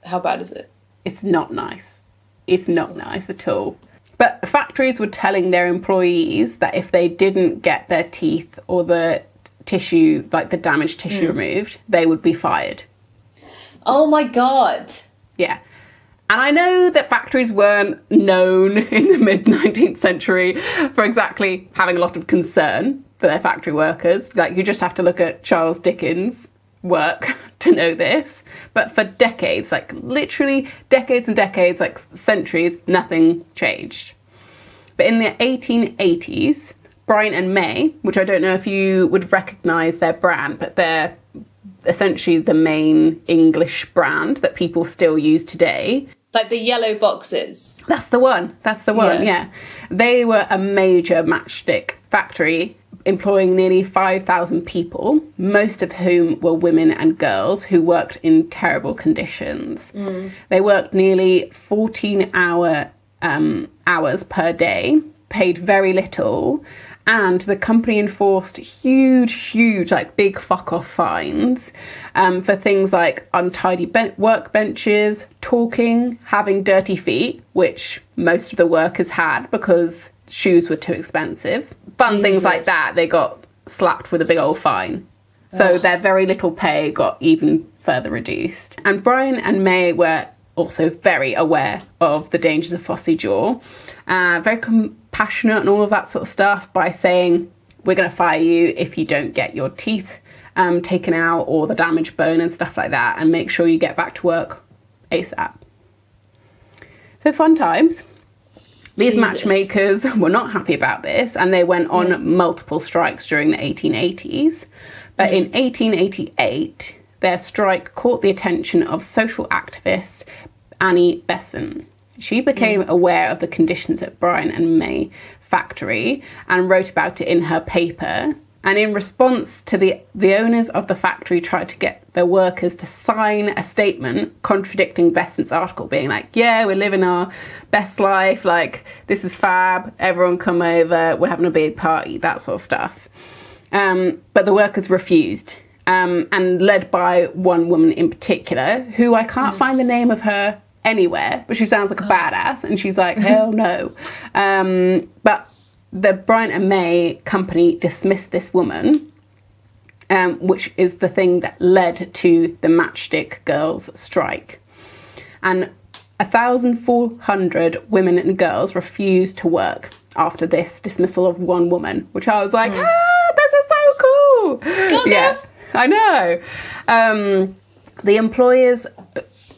How bad is it? It's not nice. It's not nice at all. But factories were telling their employees that if they didn't get their teeth or the tissue, like the damaged tissue hmm. removed, they would be fired. Oh my god. Yeah. And I know that factories weren't known in the mid 19th century for exactly having a lot of concern for their factory workers. Like, you just have to look at Charles Dickens' work to know this. But for decades, like literally decades and decades, like centuries, nothing changed. But in the 1880s, Bryant and May, which I don't know if you would recognize their brand, but they're essentially the main English brand that people still use today. Like the yellow boxes. That's the one. That's the one. Yeah. Yeah. They were a major matchstick factory employing nearly 5,000 people, most of whom were women and girls who worked in terrible conditions. They worked nearly 14 hour um, hours per day, paid very little, and the company enforced huge, huge, like big fuck off fines um, for things like untidy ben- workbenches, talking, having dirty feet, which most of the workers had because shoes were too expensive. Fun things like that, they got slapped with a big old fine. So their very little pay got even further reduced. And Bryant and May were also very aware of the dangers of phossy jaw, uh, very compassionate and all of that sort of stuff by saying, We're going to fire you if you don't get your teeth um, taken out or the damaged bone and stuff like that, and make sure you get back to work ASAP. So, fun times. These Jesus. matchmakers were not happy about this and they went on multiple strikes during the 1880s. But in 1888, their strike caught the attention of social activist Annie Besant. She became aware of the conditions at Bryant and May factory and wrote about it in her paper. And in response to the the owners of the factory tried to get their workers to sign a statement contradicting Besant's article, being like, "Yeah, we're living our best life. Like this is fab. Everyone come over. We're having a big party. That sort of stuff." Um, but the workers refused, um, and led by one woman in particular, who I can't find the name of her anywhere, but she sounds like a badass, and she's like, hell no. Um, but the Bryant and May company dismissed this woman, um, which is the thing that led to the Matchstick Girls strike. And 1,400 women and girls refused to work after this dismissal of one woman, which I was like, ah, this is so cool. yes, I know. Um, the employers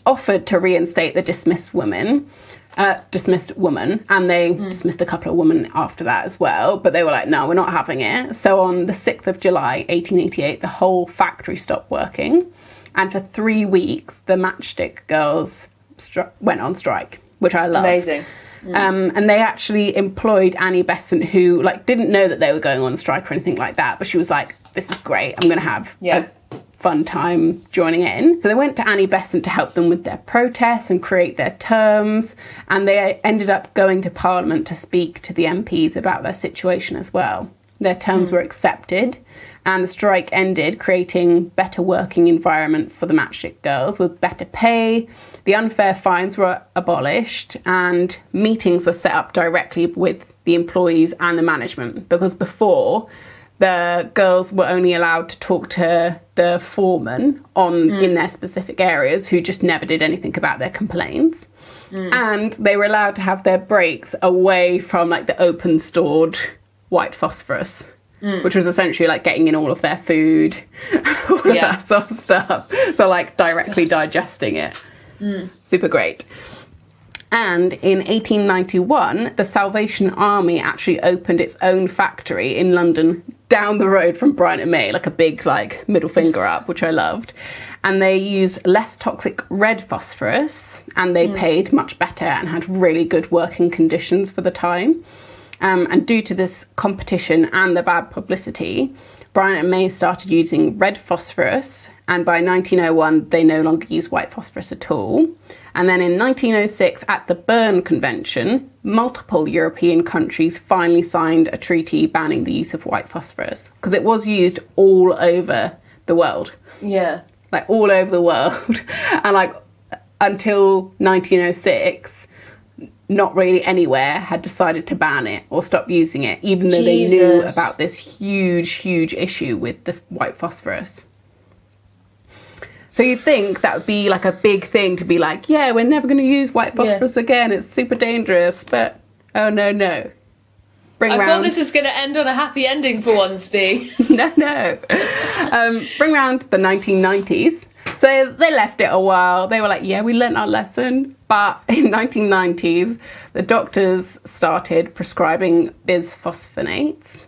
offered to reinstate the dismissed woman. Uh, dismissed woman, and they dismissed a couple of women after that as well. But they were like, "No, we're not having it." So on the sixth of July, 1888, the whole factory stopped working, and for three weeks, the Matchstick Girls stri- went on strike, which I love. Amazing. Um, and they actually employed Annie Besant, who like didn't know that they were going on strike or anything like that, but she was like, "This is great. I'm going to have Yeah. a fun time joining in." So they went to Annie Besant to help them with their protests and create their terms, and they ended up going to Parliament to speak to the MPs about their situation as well. Their terms hmm. were accepted, and the strike ended, creating better working environment for the matchstick girls with better pay, the unfair fines were abolished and meetings were set up directly with the employees and the management because before the girls were only allowed to talk to the foreman on hmm. in their specific areas who just never did anything about their complaints. Hmm. And they were allowed to have their breaks away from like the open stored white phosphorus hmm. which was essentially like getting in all of their food all of Yeah. that sort of stuff. So like directly digesting it. Super great. And in 1891, the Salvation Army actually opened its own factory in London down the road from Bryant and May, like a big like middle finger up, which I loved. And they used less toxic red phosphorus, and they paid much better and had really good working conditions for the time. Um, and due to this competition and the bad publicity, Bryant and May started using red phosphorus, and by 1901 they no longer use white phosphorus at all. And then in 1906, at the Berne Convention, multiple European countries finally signed a treaty banning the use of white phosphorus because it was used all over the world. Yeah. like all over the world. And like until 1906 not really anywhere had decided to ban it or stop using it even though they knew about this huge huge issue with the white phosphorus so you'd think that would be like a big thing to be like yeah we're never going to use white Yeah. phosphorus again it's super dangerous but oh no no bring I round thought this was going to end on a happy ending for once, B. no, no. Um, bring round the 1990s. So they left it a while. They were like, yeah, we learnt our lesson. But in 1990s, the doctors started prescribing bisphosphonates,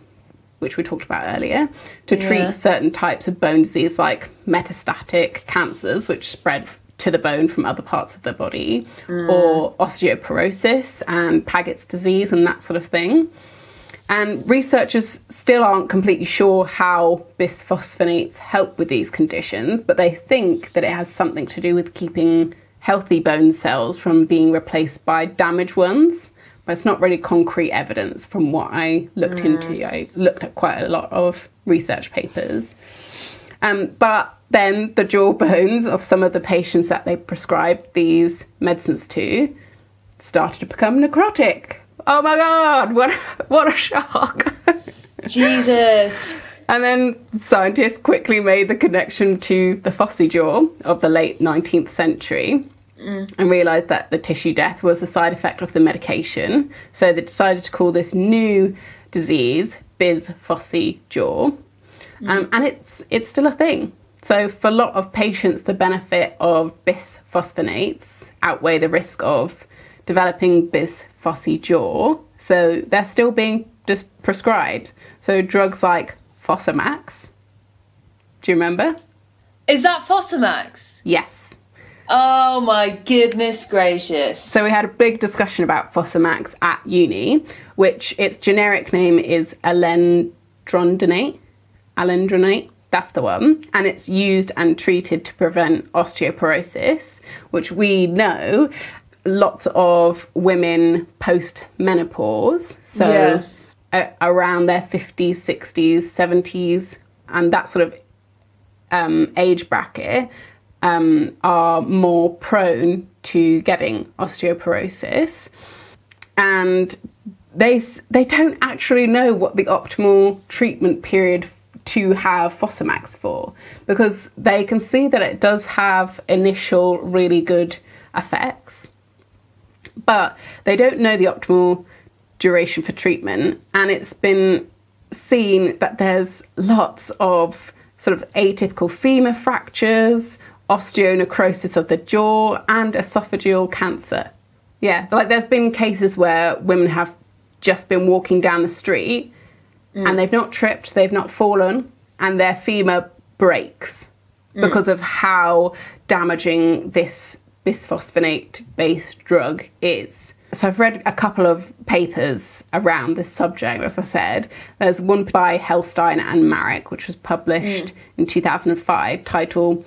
which we talked about earlier, to Yeah. treat certain types of bone disease like metastatic cancers, which spread to the bone from other parts of the body, mm. or osteoporosis and Paget's disease and that sort of thing. And researchers still aren't completely sure how bisphosphonates help with these conditions, but they think that it has something to do with keeping healthy bone cells from being replaced by damaged ones. But it's not really concrete evidence from what I looked into. I looked at quite a lot of research papers. Um, but then the jaw bones of some of the patients that they prescribed these medicines to started to become necrotic. Oh my god, what what a shock. Jesus. and then scientists quickly made the connection to the phossy jaw of the late 19th century and realized that the tissue death was a side effect of the medication. So they decided to call this new disease Biz Fossey jaw. Um, and it's it's still a thing. So for a lot of patients, the benefit of bisphosphonates outweigh the risk of developing bisphosphine jaw. So they're still being just prescribed. So drugs like Fosamax. Do you remember? Is that Fosamax? Yes. Oh my goodness gracious. So we had a big discussion about Fosamax at uni, which its generic name is alendronate. Alendronate, that's the one. And it's used and treated to prevent osteoporosis, which we know lots of women post menopause, so Yeah. a- around their 50s, 60s, 70s, and that sort of um, age bracket um, are more prone to getting osteoporosis, and they they don't actually know what the optimal treatment period to have Fosamax for because they can see that it does have initial really good effects, but they don't know the optimal duration for treatment, and it's been seen that there's lots of sort of atypical femur fractures, osteonecrosis of the jaw, and esophageal cancer. Yeah, like there's been cases where women have just been walking down the street mm. and they've not tripped, they've not fallen, and their femur breaks mm. because of how damaging this bisphosphonate based drug is. So I've read a couple of papers around this subject, as I said. There's one by Hellstein and Marek, which was published mm. in 2005, titled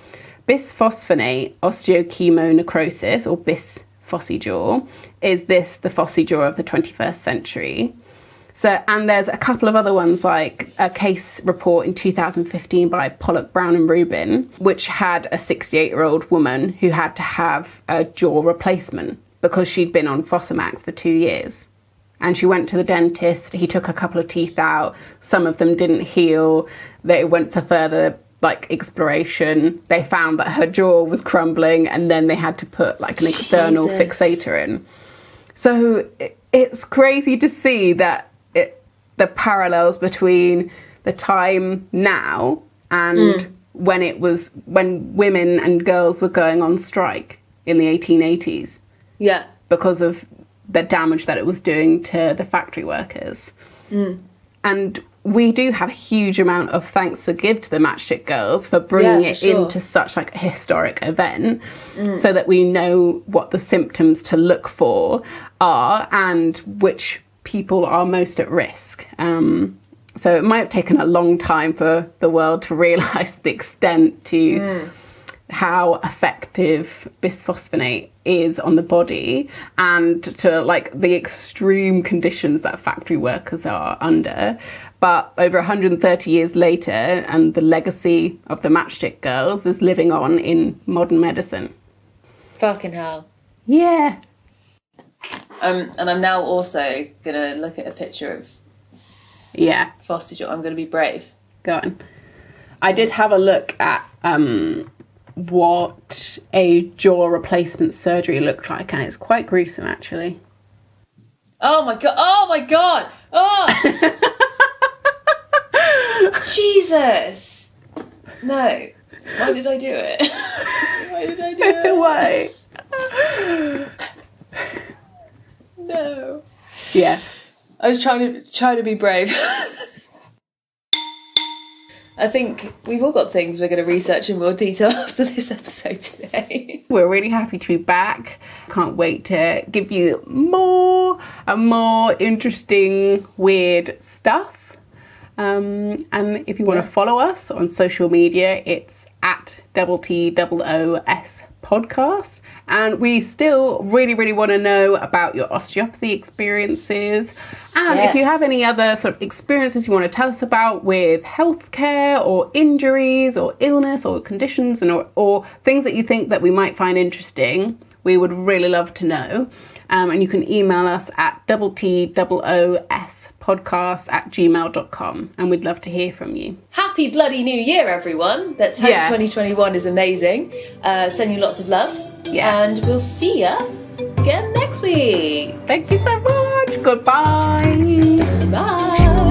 Bisphosphonate Osteochemonecrosis, or bis-phossy jaw. Is this the phossy jaw of the 21st century? So, and there's a couple of other ones, like a case report in 2015 by Pollock, Brown, and Rubin, which had a 68 year old woman who had to have a jaw replacement because she'd been on Fosamax for two years. And she went to the dentist, he took a couple of teeth out, some of them didn't heal, they went for further like exploration. They found that her jaw was crumbling, and then they had to put like an external Jesus. fixator in. So it, it's crazy to see that it, the parallels between the time now and mm. when it was when women and girls were going on strike in the 1880s Yeah. because of the damage that it was doing to the factory workers. Mm. And we do have a huge amount of thanks to give to the Matchstick Girls for bringing Yeah, it sure. into such like a historic event, so that we know what the symptoms to look for are and which people are most at risk. Um, so it might have taken a long time for the world to realise the extent to how effective bisphosphonate is on the body and to like the extreme conditions that factory workers are under. But over 130 years later, and the legacy of the Matchstick Girls is living on in modern medicine. Fucking hell. Yeah. Um, and I'm now also gonna look at a picture of Yeah. phossy jaw. I'm gonna be brave. Go on. I did have a look at um, what a jaw replacement surgery looked like, and it's quite gruesome actually. Oh my god! Oh my god! Oh! Jesus! No. Why did I do it? Why did I do it? Why? No. Yeah. I was trying to try to be brave. I think we've all got things we're going to research in more detail after this episode today. We're really happy to be back. Can't wait to give you more and more interesting, weird stuff. Um, and if you want to follow us on social media, it's at double T double O S podcast. And we still really, really want to know about your osteopathy experiences. And if you have any other sort of experiences you want to tell us about with healthcare or injuries or illness or conditions and or, or things that you think that we might find interesting, we would really love to know. Um, and you can email us at double T double O S podcast at gmail.com and we'd love to hear from you. Happy bloody new year, everyone! Let's hope Yeah. 2021 is amazing. Uh, send you lots of love. Yeah. And we'll see you again next week. Thank you so much. Goodbye. Bye.